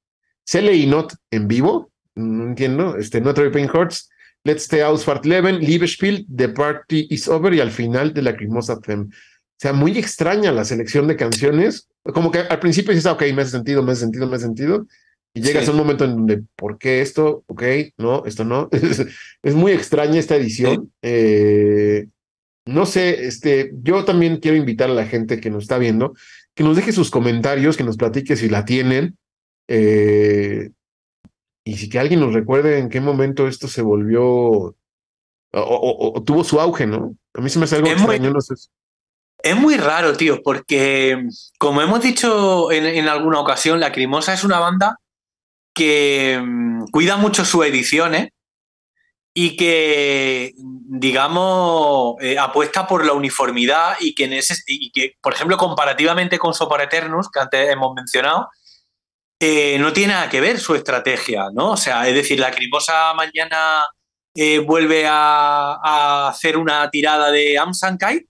Cele y Not en vivo, no entiendo, este, Not Pain Hearts, Let's Stay Ausfahrt Leben, Liebespiel, The Party is Over y al final de la Crimosa Fem. O sea, muy extraña la selección de canciones. Como que al principio dices, ah, ok, me hace sentido, me hace sentido, me hace sentido. Y llegas a un momento en donde, ¿por qué esto? Ok, no, esto no. es muy extraña esta edición. Eh, no sé, este, yo también quiero invitar a la gente que nos está viendo que nos deje sus comentarios, que nos platique si la tienen. Eh, y si que alguien nos recuerde en qué momento esto se volvió o, tuvo su auge, ¿no? A mí se me hace algo extraño, no sé. Es muy raro, tío, porque como hemos dicho en, alguna ocasión, La Crimosa es una banda que mm, cuida mucho sus ediciones y que, digamos, eh, apuesta por la uniformidad y que, en ese, por ejemplo, comparativamente con Sopar Eternus, que antes hemos mencionado, eh, no tiene nada que ver su estrategia, ¿no? O sea, es decir, la Crimosa mañana eh, vuelve a, a, hacer una tirada de Amsankai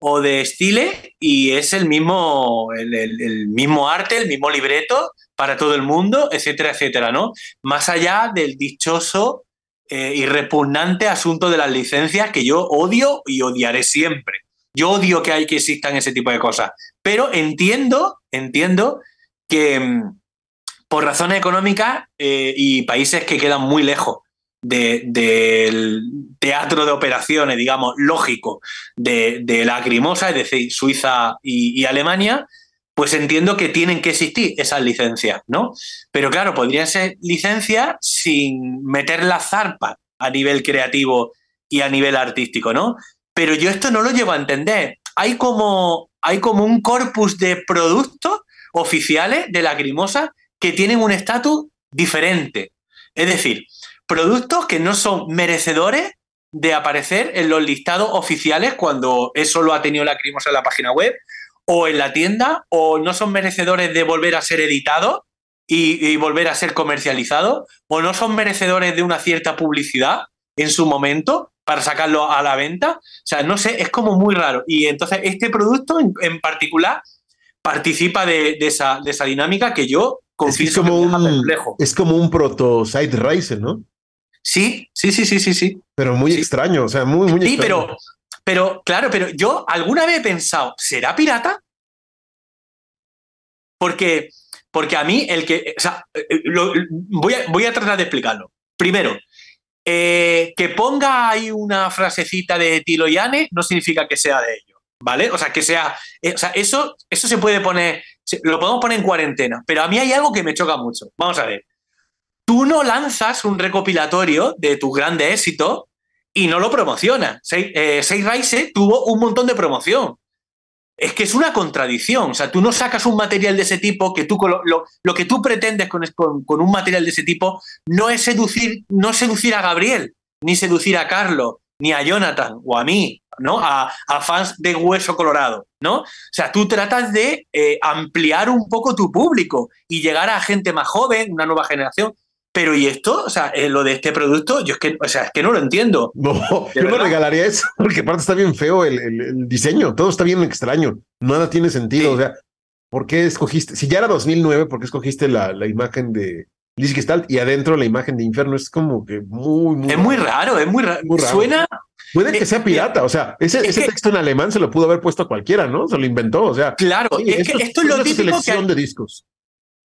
o de Stile y es el mismo, el, mismo arte, el mismo libreto para todo el mundo, etcétera, etcétera, ¿no? Más allá del dichoso eh, y repugnante asunto de las licencias que yo odio y odiaré siempre. Yo odio que hay que existan ese tipo de cosas, pero entiendo, entiendo que mm, por razones económicas eh, y países que quedan muy lejos del teatro de operaciones, digamos, lógico de, de la Crimosa, es decir, Suiza y, Alemania, pues entiendo que tienen que existir esas licencias, ¿no? Pero claro, podrían ser licencias sin meter la zarpa a nivel creativo y a nivel artístico, ¿no? Pero yo esto no lo llevo a entender. Hay como, hay como un corpus de productos oficiales de la Crimosa que tienen un estatus diferente. Es decir, productos que no son merecedores de aparecer en los listados oficiales cuando eso lo ha tenido la Crimosa en la página web o en la tienda, o no son merecedores de volver a ser editados y, volver a ser comercializados, o no son merecedores de una cierta publicidad en su momento para sacarlo a la venta. O sea, no sé, es como muy raro. Y entonces este producto en, particular participa de, esa, de, esa, dinámica que yo confieso es como un, Es como un proto side racer, ¿no? Sí, sí, sí, sí, sí, sí. Pero muy extraño, o sea, muy, muy sí, pero, pero, claro, pero yo alguna vez he pensado, ¿será pirata? Porque, porque a mí el que, o sea, eh, eh, voy, a, voy a tratar de explicarlo. Primero, eh, que ponga ahí una frasecita de Tilo Yane no significa que sea de ellos, ¿vale? O sea, que sea, o sea, eso, eso se puede poner, lo podemos poner en cuarentena, pero a mí hay algo que me choca mucho. Vamos a ver tú no lanzas un recopilatorio de tus grandes éxitos y no lo promocionas. Sei eh, tuvo un montón de promoción. Es que es una contradicción. O sea, tú no sacas un material de ese tipo que tú lo, lo, que tú pretendes con, con, un material de ese tipo no es seducir, no seducir a Gabriel, ni seducir a Carlos, ni a Jonathan o a mí, ¿no? A, fans de Hueso Colorado, ¿no? O sea, tú tratas de eh, ampliar un poco tu público y llegar a gente más joven, una nueva generación. Pero ¿y esto? O sea, eh, lo de este producto, yo es que, o sea, es que no lo entiendo. No, yo no regalaría eso, porque aparte está bien feo el, diseño, todo está bien extraño, nada tiene sentido. O sea, ¿por qué escogiste? Si ya era 2009, ¿por qué escogiste la, la imagen de Liz Gestalt y adentro la imagen de Inferno? Es como que muy, muy. Es muy raro, es muy raro. Suena. Puede que sea pirata, o sea, ese, ese texto en alemán se lo pudo haber puesto a cualquiera, ¿no? Se lo inventó, o sea. Claro, es que esto es lo típico selección de discos.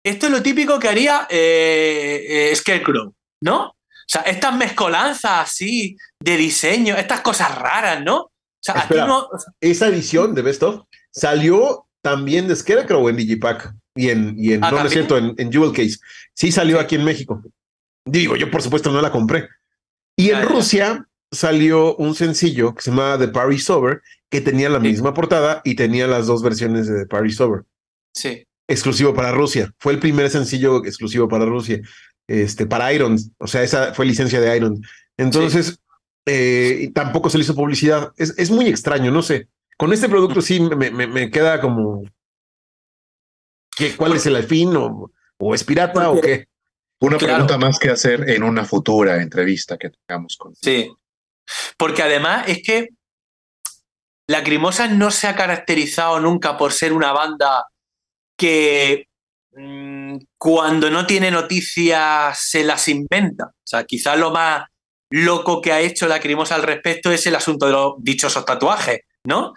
Esto es lo típico que haría eh, eh, Scarecrow, ¿no? O sea, estas mezcolanzas así de diseño, estas cosas raras, ¿no? O sea, esa edición de Best of salió también de Scarecrow en Digipack y en, y en ah, no, es cierto, en, Jewel Case. Sí salió aquí en México. Digo, yo por supuesto no la compré. Y en Rusia salió un sencillo que se llamaba The Paris Sober, que tenía la misma portada y tenía las dos versiones de The Paris Sober. Sí exclusivo para Rusia. Fue el primer sencillo exclusivo para Rusia, este, para Iron. O sea, esa fue licencia de Iron. Entonces, eh, tampoco se le hizo publicidad. Es, es, muy extraño, no sé. Con este producto sí me, me, queda como. ¿qué, ¿Cuál es el fin? ¿O, o es pirata o qué? Una pregunta más que hacer en una futura entrevista que tengamos con. Sí. Porque además es que la Crimosa no se ha caracterizado nunca por ser una banda que mm, cuando no tiene noticias se las inventa. O sea, quizás lo más loco que ha hecho la Crimosa al respecto es el asunto de los dichosos tatuajes, ¿no?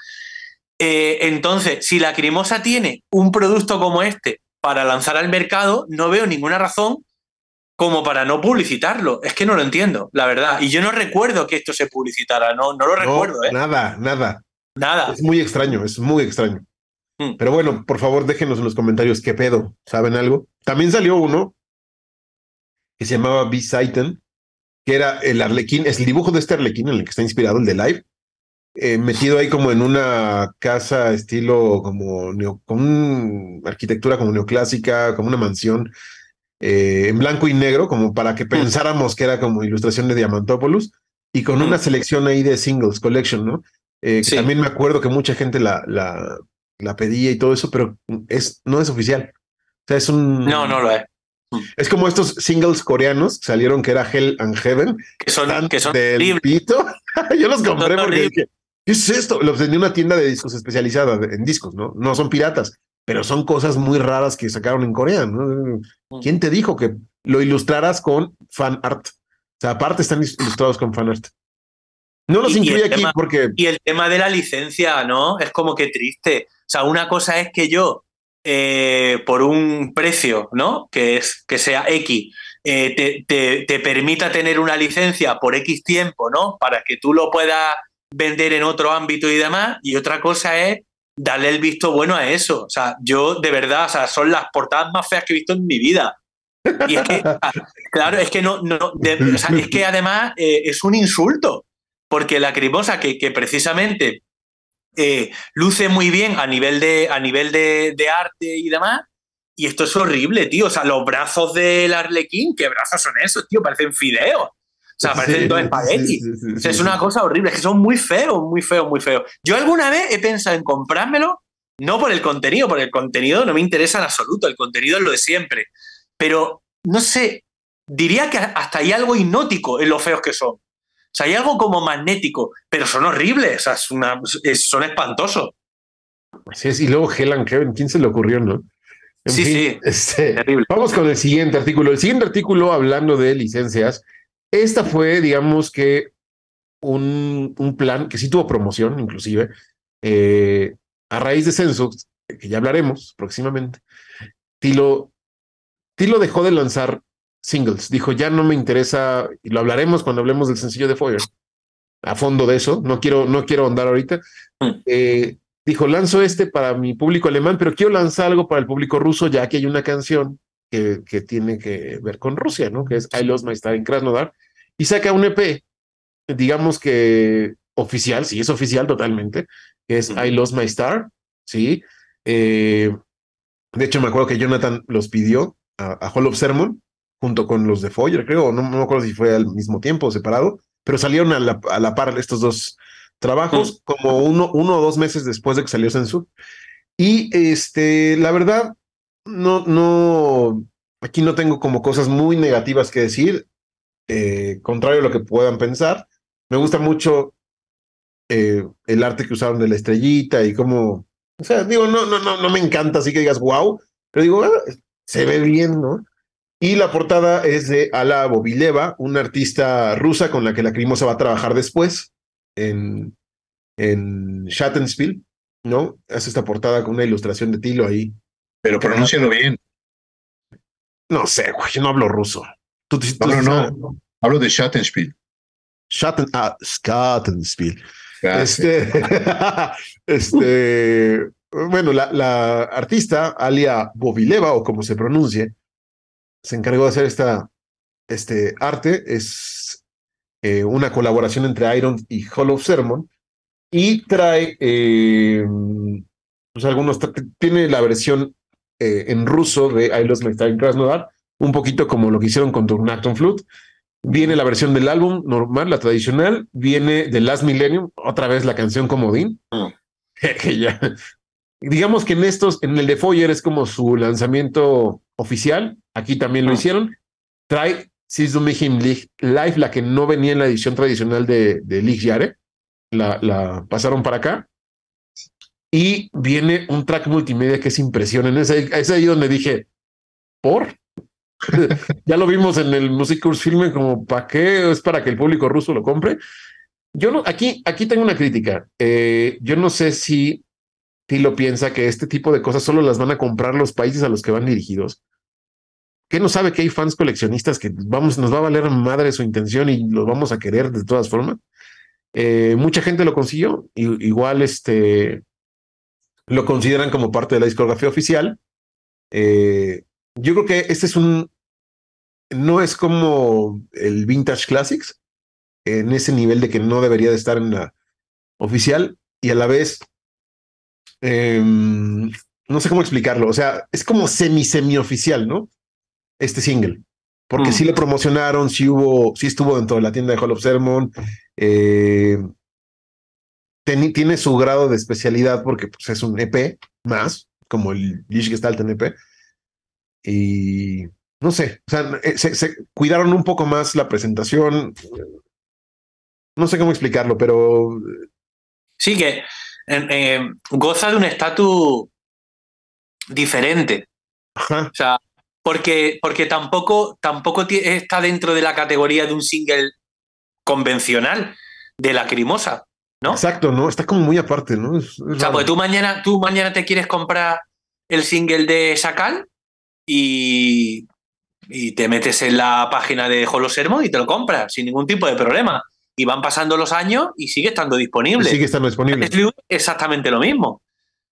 Eh, entonces, si la Crimosa tiene un producto como este para lanzar al mercado, no veo ninguna razón como para no publicitarlo. Es que no lo entiendo, la verdad. Y yo no recuerdo que esto se publicitara, no, no lo recuerdo. ¿eh? Nada, nada. Nada. Es muy extraño, es muy extraño. Mm. Pero bueno, por favor, déjenos en los comentarios qué pedo. ¿Saben algo? También salió uno que se llamaba B. Satan, que era el arlequín, es el dibujo de este arlequín en el que está inspirado el de Live, eh, metido ahí como en una casa estilo como con una arquitectura como neoclásica, como una mansión eh, en blanco y negro, como para que pensáramos que era como ilustración de Diamantopoulos, y con una selección ahí de singles collection, ¿no? Eh, también me acuerdo que mucha gente la, la, la pedía y todo eso, pero es, no es oficial. O sea, es un. No, no lo es. Es como estos singles coreanos que salieron que era Hell and Heaven. Que son, que son del pito. Yo los compré porque dije, ¿qué es esto? Los vendí en una tienda de discos especializada en discos, ¿no? No son piratas, pero son cosas muy raras que sacaron en Corea, ¿no? ¿Quién te dijo que lo ilustraras con fan art? O sea, aparte están ilustrados con fan art. No los incluye aquí porque. Y el tema de la licencia, ¿no? Es como que triste. O sea, una cosa es que yo, eh, por un precio, ¿no? Que, es, que sea X, eh, te, te, permita tener una licencia por X tiempo, ¿no? Para que tú lo puedas vender en otro ámbito y demás. Y otra cosa es darle el visto bueno a eso. O sea, yo de verdad, o sea, son las portadas más feas que he visto en mi vida. Y es que, claro, es que no, no o sea, es que además eh, es un insulto porque la crimosa, que, que precisamente eh, luce muy bien a nivel, de, a nivel de, arte y demás, y esto es horrible, tío. O sea, los brazos del arlequín, ¿qué brazos son esos, tío? Parecen fideos. O sea, parecen dos espaguetis. es una cosa horrible, es que son muy feos, muy feos, muy feos. Yo alguna vez he pensado en comprármelo, no por el contenido, porque el contenido no me interesa en absoluto, el contenido es lo de siempre. Pero, no sé, diría que hasta hay algo hipnótico en lo feos que son. O sea, hay algo como magnético, pero son horribles, o sea, son espantosos. Sí, y luego Helen Kevin, ¿quién se le ocurrió, no? sí, sí. Este, terrible. Vamos con el siguiente artículo. El siguiente artículo, hablando de licencias, esta fue, digamos que, un, un plan que sí tuvo promoción, inclusive, eh, a raíz de Census, que ya hablaremos próximamente. Tilo, Tilo dejó de lanzar singles. Dijo, ya no me interesa, y lo hablaremos cuando hablemos del sencillo de Foyer, a fondo de eso, no quiero, no quiero andar ahorita. Mm. Eh, dijo, lanzo este para mi público alemán, pero quiero lanzar algo para el público ruso, ya que hay una canción que, que tiene que ver con Rusia, ¿no? Que es I Lost My Star en Krasnodar, y saca un EP, digamos que oficial, sí, es oficial totalmente, que es I Lost My Star, sí. Eh, de hecho, me acuerdo que Jonathan los pidió a, a Hall of Sermon, junto con los de Foyer, creo, no, me acuerdo si fue al mismo tiempo o separado, pero salieron a la, a la par estos dos trabajos mm. como uno, uno o dos meses después de que salió Censur. Y este, la verdad, no, no, aquí no tengo como cosas muy negativas que decir, eh, contrario a lo que puedan pensar. Me gusta mucho eh, el arte que usaron de la estrellita y cómo, o sea, digo, no, no, no, no me encanta así que digas wow, pero digo, ah, se ve bien, ¿no? Y la portada es de Ala Bobileva, una artista rusa con la que la Crimosa va a trabajar después en, en Shattenspiel, ¿no? Hace esta portada con una ilustración de Tilo ahí. Pero pronúncialo bien. No sé, güey, yo no hablo ruso. ¿Tú, no, no, hablo de Schattenspiel. Schatten, ah, Schattenspiel. Este, este, bueno, la, la artista, Alia Bobileva, o como se pronuncie, se encargó de hacer esta, este arte. Es eh, una colaboración entre Iron y Hollow Sermon y trae eh, pues algunos, tiene la versión eh, en ruso de I Lost My Time Krasnodar, un poquito como lo que hicieron con Turnacton Flute. Viene la versión del álbum normal, la tradicional, viene de Last Millennium, otra vez la canción Comodín. Mm. ya. Digamos que en estos, en el de Foyer es como su lanzamiento oficial, aquí también lo ah. hicieron. Trae Sizumihim Live, la que no venía en la edición tradicional de, de Lig Yare, la, la pasaron para acá. Y viene un track multimedia que es impresionante. Es ahí, donde dije, ¿por? ya lo vimos en el Music Course Filme, como ¿para qué? ¿Es para que el público ruso lo compre? Yo no, aquí, aquí tengo una crítica. Eh, yo no sé si Tilo piensa que este tipo de cosas solo las van a comprar los países a los que van dirigidos. ¿Qué no sabe que hay fans coleccionistas que vamos, nos va a valer madre su intención y los vamos a querer de todas formas? Eh, mucha gente lo consiguió, igual este, lo consideran como parte de la discografía oficial. Eh, yo creo que este es un, no es como el Vintage Classics, en ese nivel de que no debería de estar en la oficial, y a la vez, em, no sé cómo explicarlo, o sea, es como semi-semi-oficial, ¿no? Este single. Porque mm. sí le promocionaron, sí hubo, sí estuvo dentro de la tienda de Hall of Sermon. Eh, tiene su grado de especialidad porque pues, es un EP más, como el Lish Gestalt en EP. Y no sé, o sea, eh, se, cuidaron un poco más la presentación. No sé cómo explicarlo, pero. Sí, que eh, goza de un estatus diferente. Ajá. O sea, porque, porque tampoco, tampoco está dentro de la categoría de un single convencional de la crimosa, ¿no? Exacto, ¿no? Está como muy aparte, ¿no? o sea, pues tú mañana, tú mañana te quieres comprar el single de Sakal y, y te metes en la página de Holosermo y te lo compras sin ningún tipo de problema. Y van pasando los años y sigue estando disponible. sigue estando disponible. Es exactamente lo mismo.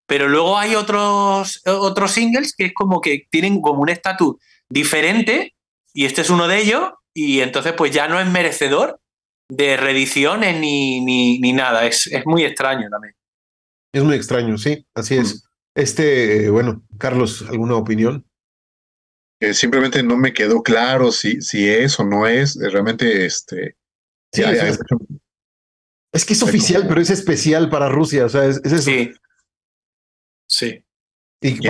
Pero luego hay otros, otros singles que es como que tienen como un estatus diferente y este es uno de ellos y entonces pues ya no es merecedor de reediciones ni, ni, nada. Es, es, muy extraño también. Es muy extraño, sí, así es. Mm. Este, eh, bueno, Carlos, ¿alguna opinión? simplemente no me quedó claro si, si es o no es. Realmente, este. Es, que es oficial, pero es especial para Rusia. O sea, es, eso. Sí. Sí. Y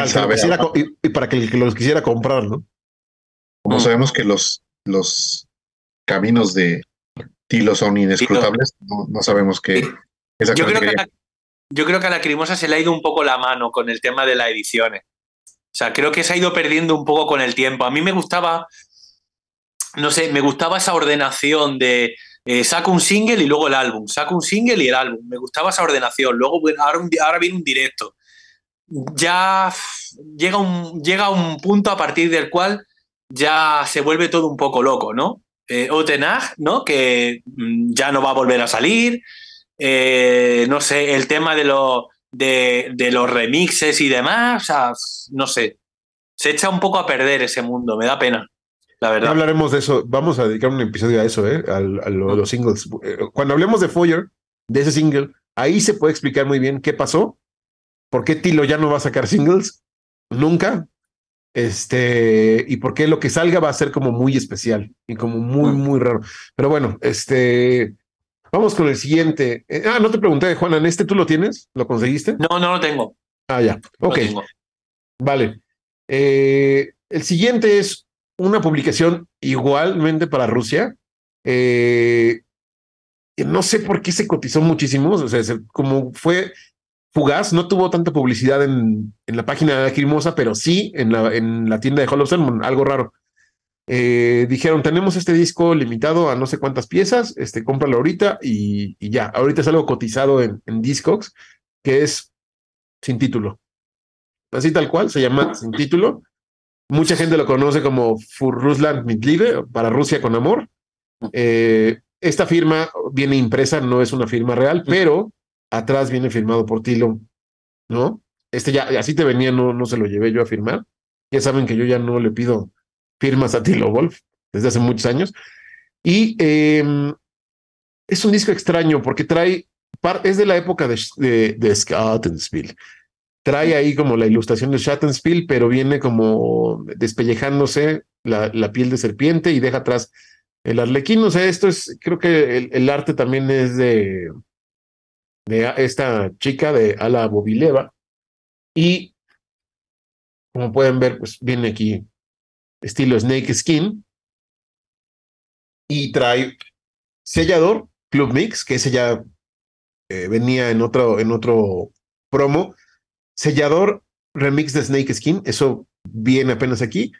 para, que, los quisiera comprar, ¿no? Como mm. sabemos que los, los caminos de Tilo son inescrutables, no, sabemos qué yo creo, que a la, yo creo que a la Crimosa se le ha ido un poco la mano con el tema de las ediciones. O sea, creo que se ha ido perdiendo un poco con el tiempo. A mí me gustaba, no sé, me gustaba esa ordenación de eh, saco un single y luego el álbum, saco un single y el álbum. Me gustaba esa ordenación. Luego, ahora, ahora viene un directo. Ya llega un, llega un punto a partir del cual ya se vuelve todo un poco loco, ¿no? Eh, Otenag, ¿no? Que mm, ya no va a volver a salir. Eh, no sé, el tema de, los de, los remixes y demás, o sea, no sé. Se echa un poco a perder ese mundo, me da pena. La verdad. hablaremos de eso. Vamos a dedicar un episodio a eso, ¿eh? A, los singles. Eh, cuando hablemos de Foyer, de ese single, ahí se puede explicar muy bien qué pasó, por qué Tilo ya no va a sacar singles, nunca, este, y por qué lo que salga va a ser como muy especial y como muy, muy raro. Pero bueno, este, vamos con el siguiente. Eh, ah, no te pregunté, Juana, ¿en este tú lo tienes? ¿Lo conseguiste? No, no lo tengo. Ah, ya. Ok. Vale. Eh, el siguiente es una publicación igualmente para Rusia. Eh, no sé por qué se cotizó muchísimo, o sea, como fue fugaz, no tuvo tanta publicidad en, en la página de Lacrimosa, pero sí en la, en la tienda de Hall of Sermon, algo raro. Eh, dijeron, tenemos este disco limitado a no sé cuántas piezas, este, cómpralo ahorita y, y ya. Ahorita es algo cotizado en, en Discogs, que es sin título. Así tal cual, se llama sin título. Mucha gente lo conoce como Für Russland mit Liebe, para Rusia con amor. Eh, esta firma viene impresa, no es una firma real, pero atrás viene firmado por Tilo, ¿no? Este ya, así te venía, no, no se lo llevé yo a firmar. Ya saben que yo ya no le pido firmas a Tilo Wolf desde hace muchos años. Y em, es un disco extraño porque trae, es de la época de, de, de Trae ahí como la ilustración de Schattenspiel, pero viene como despellejándose la, piel de serpiente y deja atrás el arlequín. O sea, esto es, creo que el, el arte también es de, de esta chica de Ala Bobileva. Y como pueden ver, pues viene aquí estilo Snake Skin. Y trae sellador, Club Mix, que ese ya eh, venía en otro, en otro promo. Sellador, remix de Snake Skin, eso viene apenas aquí.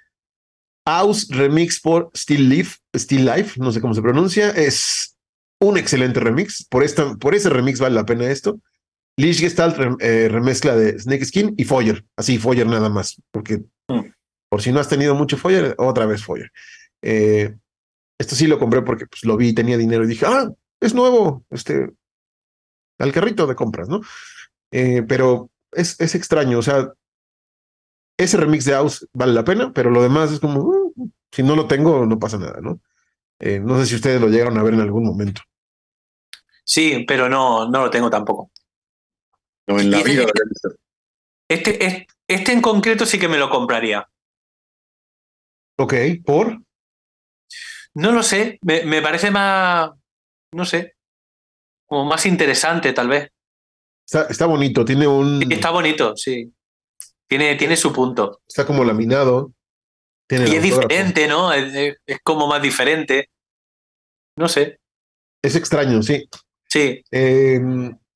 House remix por Still Life, Still Life, no sé cómo se pronuncia, es un excelente remix. Por, esta, por ese remix vale la pena esto. Lich Gestalt eh, remezcla de Snake Skin y Foyer. Así, Foyer nada más. Porque mm. por si no has tenido mucho Foyer, otra vez Foyer. Eh, esto sí lo compré porque pues, lo vi, tenía dinero y dije, ah, es nuevo. Este, al carrito de compras, ¿no? Eh, pero es, es extraño. O sea, ese remix de House vale la pena, pero lo demás es como, uh, Si no lo tengo, no pasa nada, ¿no? Eh, no sé si ustedes lo llegaron a ver en algún momento. Sí, pero no, no lo tengo tampoco. No, en la vida este, este, este en concreto sí que me lo compraría. Ok, ¿por? No lo sé, me, me parece más, no sé, como más interesante tal vez. Está, está bonito, tiene un... Está bonito, sí. Tiene, tiene su punto. Está como laminado. Tiene y es diferente, ¿no? Es, es, como más diferente. No sé. Es extraño, sí. Sí. Eh,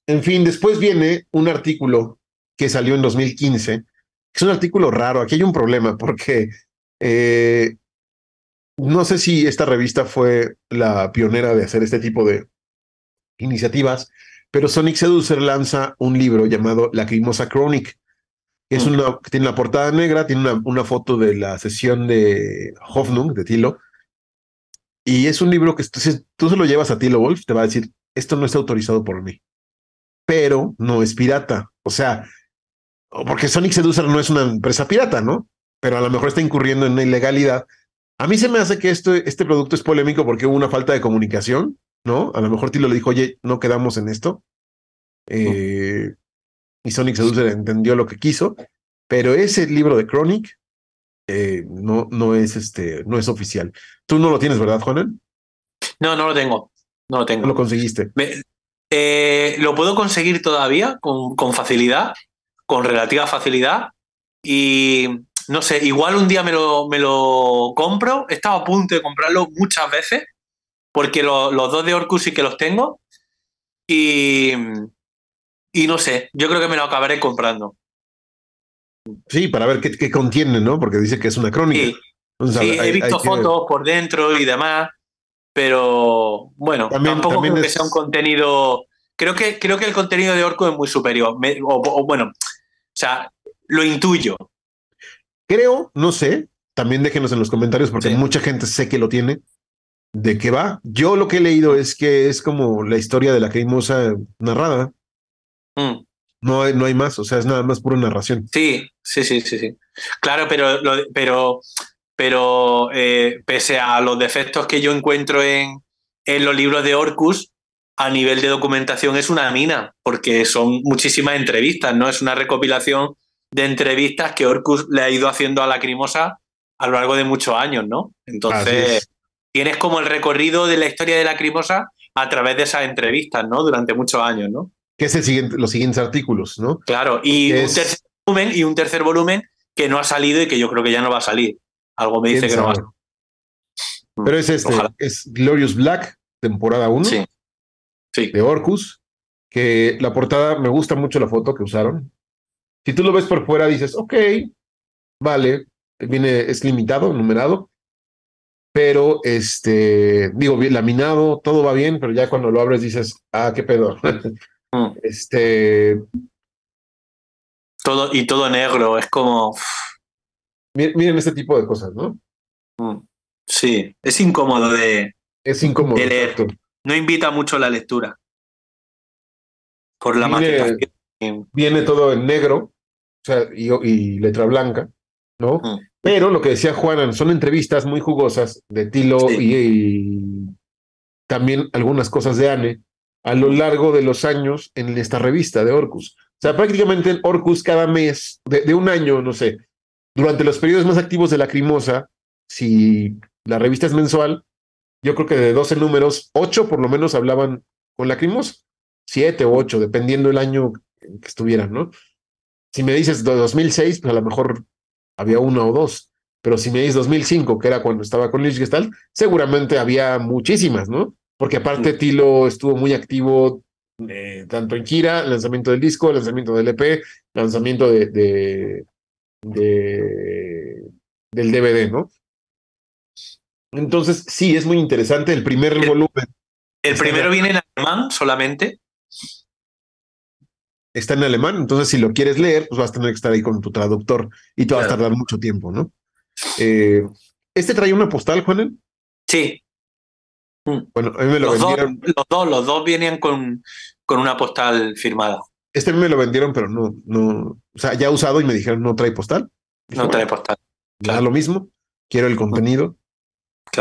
en fin, después viene un artículo que salió en 2015. Es un artículo raro. Aquí hay un problema porque eh, no sé si esta revista fue la pionera de hacer este tipo de iniciativas, pero Sonic Seducer lanza un libro llamado Lacrimosa Chronic. Es una, tiene la portada negra, tiene una, una, foto de la sesión de Hoffnung, de Tilo. Y es un libro que si tú se lo llevas a Tilo Wolf, te va a decir, esto no está autorizado por mí. Pero no es pirata. O sea, porque Sonic Seducer no es una empresa pirata, ¿no? Pero a lo mejor está incurriendo en una ilegalidad. A mí se me hace que esto, este producto es polémico porque hubo una falta de comunicación, ¿no? A lo mejor Tilo le dijo, oye, no quedamos en esto. Eh, y Sonic Seducer entendió lo que quiso, pero ese libro de Chronic eh, no, no, es este, no es oficial. Tú no lo tienes, ¿verdad, Juanan? No, no lo tengo. No lo tengo. ¿No lo conseguiste? Me, eh, lo puedo conseguir todavía con, con, facilidad, con relativa facilidad. Y no sé, igual un día me lo, me lo compro. He estado a punto de comprarlo muchas veces, porque lo, los dos de Orcus sí que los tengo. Y, y no sé, yo creo que me lo acabaré comprando. Sí, para ver qué, qué contiene, ¿no? Porque dice que es una crónica. Sí, Entonces, sí hay, he visto fotos que... por dentro y demás, pero bueno, también, tampoco también creo es... que sea un contenido. Creo que, creo que el contenido de Orco es muy superior. Me, o, o, bueno, o sea, lo intuyo. Creo, no sé, también déjenos en los comentarios porque sí. mucha gente sé que lo tiene. ¿De qué va? Yo lo que he leído es que es como la historia de la cremosa narrada. Mm. No hay, no hay más, o sea, es nada más pura narración. Sí, sí, sí, sí, sí. Claro, pero, lo, pero, pero eh, pese a los defectos que yo encuentro en, en los libros de Orcus, a nivel de documentación es una mina, porque son muchísimas entrevistas, ¿no? Es una recopilación de entrevistas que Orcus le ha ido haciendo a Lacrimosa a lo largo de muchos años, ¿no? Entonces, tienes como el recorrido de la historia de Lacrimosa a través de esas entrevistas, ¿no? Durante muchos años, ¿no? que es el siguiente, los siguientes artículos, ¿no? Claro, y es... un tercer volumen y un tercer volumen que no ha salido y que yo creo que ya no va a salir. Algo me dice que no va a salir. Pero es este, Ojalá. es Glorious Black, temporada 1 sí. sí. de Orcus, que la portada me gusta mucho la foto que usaron. Si tú lo ves por fuera dices, ok, vale, viene, es limitado, numerado, pero este, digo, laminado, todo va bien, pero ya cuando lo abres dices, ah, qué pedo. Este. Todo, y todo negro, es como. Miren este tipo de cosas, ¿no? Sí, es incómodo de. Es incómodo. De leer. Exacto. No invita mucho la lectura. Por la viene, viene todo en negro, o sea, y, y letra blanca, ¿no? Mm. Pero lo que decía Juanan, son entrevistas muy jugosas de Tilo sí. y, y, también algunas cosas de Anne a lo largo de los años en esta revista de Orcus. O sea, prácticamente en Orcus cada mes, de, de un año, no sé, durante los periodos más activos de la Crimosa, si la revista es mensual, yo creo que de 12 números, 8 por lo menos hablaban con la Crimosa, 7 o 8, dependiendo el año que estuvieran, ¿no? Si me dices 2006, pues a lo mejor había uno o dos, pero si me dices 2005, que era cuando estaba con Lichgestalt, seguramente había muchísimas, ¿no? porque aparte Tilo estuvo muy activo eh, tanto en Kira, lanzamiento del disco, lanzamiento del EP, lanzamiento de, de, de, del DVD, ¿no? Entonces, sí, es muy interesante el primer el, volumen. ¿El primero viene en alemán solamente? Está en alemán, entonces si lo quieres leer, pues vas a tener que estar ahí con tu traductor y te claro. va a tardar mucho tiempo, ¿no? Eh, ¿Este trae una postal, Juanen? Sí, bueno, a mí me lo los vendieron. Dos, los, dos, los dos venían con, con una postal firmada. Este me lo vendieron, pero no, no, o sea, ya usado y me dijeron no trae postal. Dije, no trae postal. Claro. lo mismo, quiero el contenido.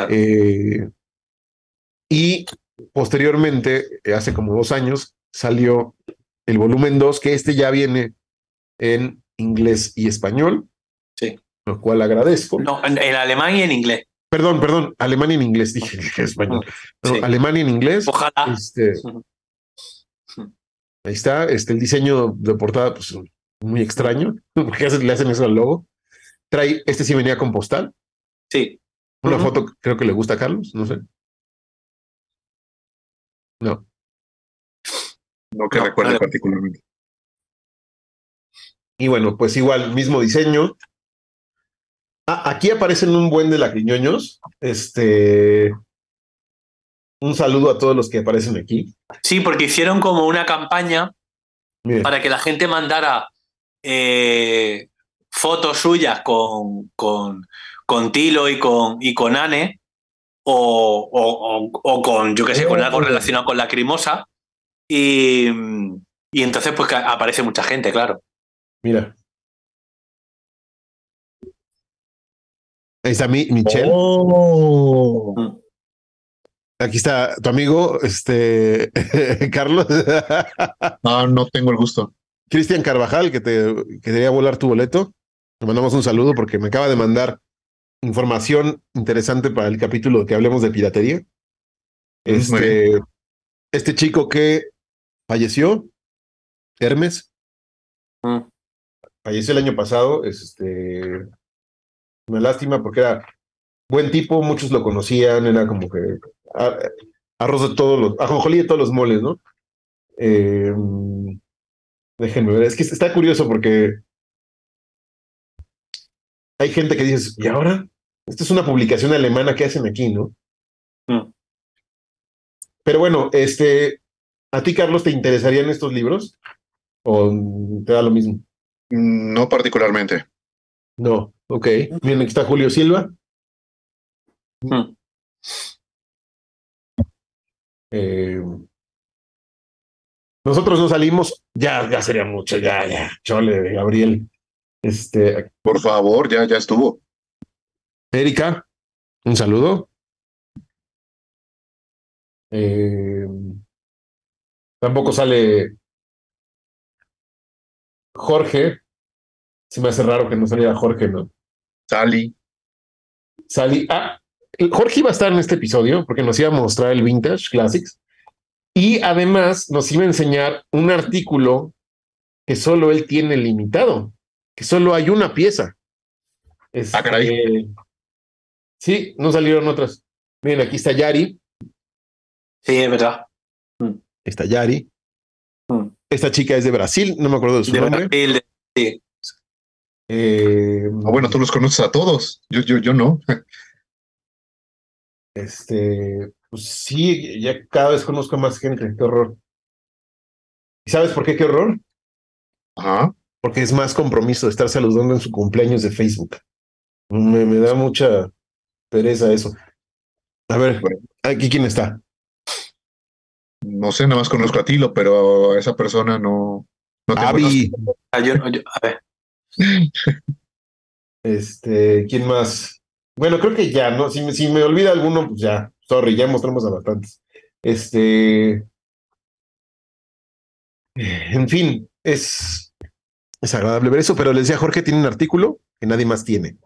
Eh, y posteriormente, hace como dos años, salió el volumen 2, que este ya viene en inglés y español. Sí. Lo cual agradezco. No, en, alemán y en inglés. Perdón, perdón, alemán y en inglés, dije, español. Alemán y en inglés. Ojalá. Este, ahí está, este, el diseño de portada, pues muy extraño, porque le hacen eso al logo. Trae, este sí venía con postal. Sí. Una foto creo que le gusta a Carlos, no sé. No. No que recuerde particularmente. Y bueno, pues igual, mismo diseño. Ah, aquí aparecen un buen de lacriñoños. Este. Un saludo a todos los que aparecen aquí. Sí, porque hicieron como una campaña para que la gente mandara eh, fotos suyas con, con, con, Tilo y con, y con Anne, o, o, con, yo qué sé, con algo relacionado con la crimosa. Y, y entonces, pues aparece mucha gente, claro. Mira. Ahí está mi, Michelle. Oh. Mm. Aquí está tu amigo, este Carlos. no, no tengo el gusto. Cristian Carvajal, que te quería volar tu boleto. Le mandamos un saludo porque me acaba de mandar información interesante para el capítulo que hablemos de piratería. Este, este chico que falleció, Hermes, mm. falleció el año pasado, es este, una lástima porque era buen tipo, muchos lo conocían, era como que arroz de todos los, ajonjolí de todos los moles, ¿no? Eh, déjenme ver, es que está curioso porque hay gente que dice, ¿y ahora? Esta es una publicación alemana que hacen aquí, ¿no? Mm. Pero bueno, este, ¿a ti, Carlos, te interesarían estos libros? ¿O te da lo mismo? No particularmente. No, ok. Miren, aquí está Julio Silva. Mm. Eh, nosotros no salimos, ya, ya sería mucho, ya, ya, chole, Gabriel. Este, por favor, ya, ya estuvo. Erika, un saludo. Eh, tampoco sale Jorge. Se me hace raro que no saliera Jorge, ¿no? Sally. Sally. Ah, Jorge iba a estar en este episodio porque nos iba a mostrar el Vintage Classics y además nos iba a enseñar un artículo que solo él tiene limitado, que solo hay una pieza. ah, caray. Este, sí, no salieron otras. Miren, aquí está Yari. Sí, es verdad. Está Yari. Mm. Esta chica es de Brasil, no me acuerdo de su nombre. Brasil, sí. Eh, ah, bueno, tú los conoces a todos. Yo, yo, yo no. Este, pues sí, ya cada vez conozco más gente, qué horror. ¿Y sabes por qué qué horror? Ajá. Porque es más compromiso de estar saludando en su cumpleaños de Facebook. Me, me da mucha pereza eso. A ver, aquí quién está. No sé, nada más conozco a Tilo, pero a esa persona no. no Avi. Ah, a ver. Este, ¿quién más? Bueno, creo que ya, ¿no? Si me, si me olvida alguno, pues ya, sorry, ya mostramos a bastantes. Este. En fin, es, es agradable ver eso, pero le decía Jorge, tiene un artículo que nadie más tiene,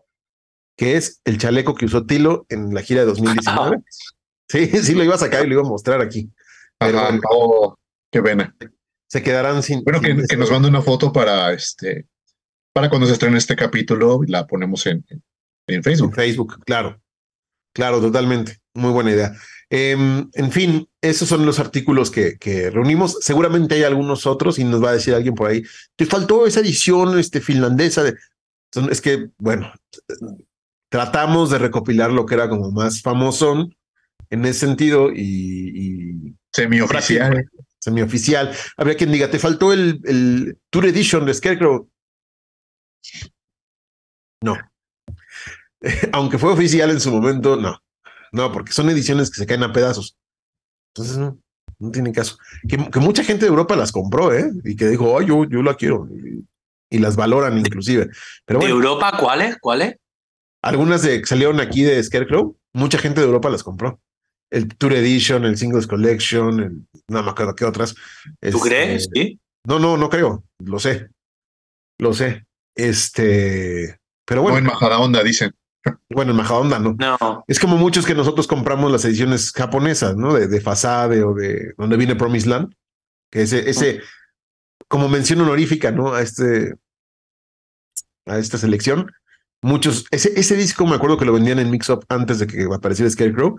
que es el chaleco que usó Tilo en la gira de 2019. sí, sí, lo iba a sacar y lo iba a mostrar aquí. Pero oh, qué pena. Se quedarán sin. Bueno, que, que, nos mande una foto para este, para cuando se estrene este capítulo, la ponemos en, en Facebook. Facebook, claro. Claro, totalmente. Muy buena idea. Em, en fin, esos son los artículos que, que, reunimos. Seguramente hay algunos otros y nos va a decir alguien por ahí, te faltó esa edición este, finlandesa. De... Es que, bueno, tratamos de recopilar lo que era como más famoso en ese sentido y... Semioficial. Semioficial. Habría quien diga, te faltó el, el Tour Edition de Scarecrow. No, aunque fue oficial en su momento, no. No, porque son ediciones que se caen a pedazos. Entonces, no, no tiene caso. Que, mucha gente de Europa las compró, ¿eh? Y que dijo, oh, yo, yo la quiero. Y, las valoran inclusive. Pero ¿De Europa cuáles? ¿Cuáles? algunas de que salieron aquí de Scarecrow, mucha gente de Europa las compró. El Tour Edition, el Singles Collection, el, no me acuerdo qué otras. ¿Tú Este, crees? Sí. No, no, no creo. Lo sé. Lo sé. Este, pero No en bueno, majada onda, dicen. bueno, en Majadahonda no. No. Es como muchos que nosotros compramos las ediciones japonesas, ¿no? De, de Fasade o de donde viene Promised Land. Que ese, ese, como mención honorífica, ¿no? A este, a esta selección. Muchos, ese, ese disco me acuerdo que lo vendían en Mix Up antes de que apareciera Scarecrow.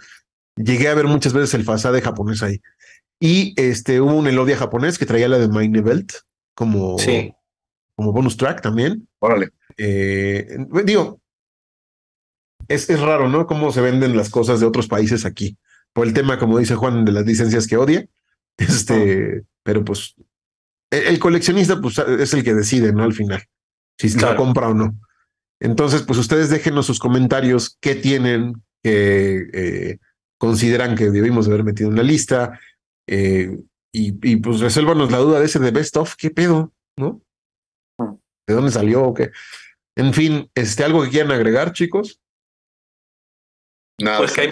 Llegué a ver muchas veces el Fasade japonés ahí. Y este, hubo un Elodia japonés que traía la de Mine Belt como, Sí. como bonus track también. Órale. Eh, digo, es, es raro, ¿no? Cómo se venden las cosas de otros países aquí. Por el tema, como dice Juan, de las licencias que odia. Este, pero pues el, el coleccionista pues, es el que decide, ¿no? Al final, si la Claro. compra o no. Entonces, pues ustedes déjenos sus comentarios, qué tienen que eh, consideran que debimos haber metido en la lista. eh, y, y, pues resuélvanos la duda de ese de Best of, ¿qué pedo? ¿No? ¿De dónde salió o qué? En fin, este, algo que quieran agregar, chicos. Nada. Pues que hay,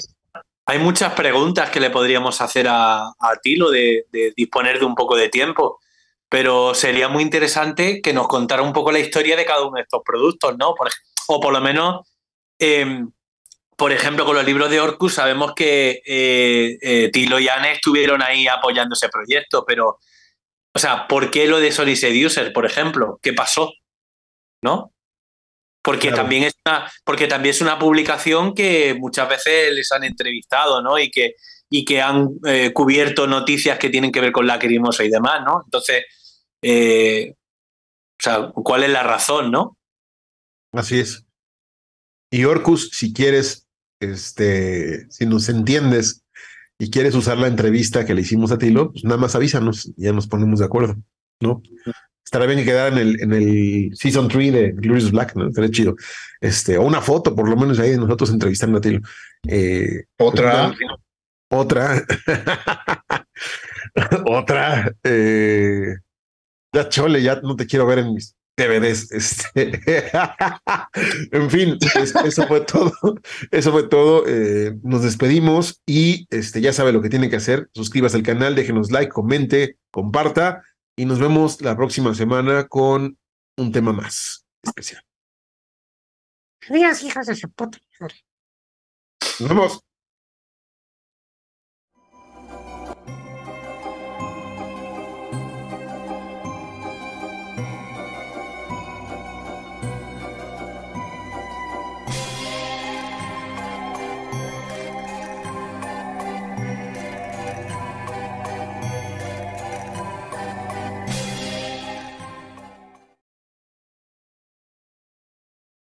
hay muchas preguntas que le podríamos hacer a, a Tilo de, de disponer de un poco de tiempo, pero sería muy interesante que nos contara un poco la historia de cada uno de estos productos, ¿no? Por ej- o por lo menos, eh, por ejemplo, con los libros de Orcus sabemos que eh, eh, Tilo y Anne estuvieron ahí apoyando ese proyecto, pero, o sea, ¿por qué lo de Sony Seducer, por ejemplo? ¿Qué pasó? ¿No? Porque Claro. también es una, porque también es una publicación que muchas veces les han entrevistado, ¿no? Y que, y que han eh, cubierto noticias que tienen que ver con Lacrimosa y demás, ¿no? Entonces, o sea, ¿cuál es la razón, no? Así es. Y Orcus, si quieres, este, si nos entiendes y quieres usar la entrevista que le hicimos a Tilo, pues nada más avísanos, y ya nos ponemos de acuerdo, ¿no? Estará bien que quedara en el, en el Season 3 de Glorious Black, ¿no? Estaría chido. Este, o una foto, por lo menos ahí de nosotros entrevistando a Tilo. Eh, Otra. otra. otra. eh, ya chole, ya no te quiero ver en mis DVDs. Este. en fin, es- eso fue todo. Eso fue todo. eh, nos despedimos y este, ya sabe lo que tiene que hacer. Suscríbase al canal, déjenos like, comente, comparta y nos vemos la próxima semana con un tema más especial. Adiós, hijos de su puta madre. Nos vemos.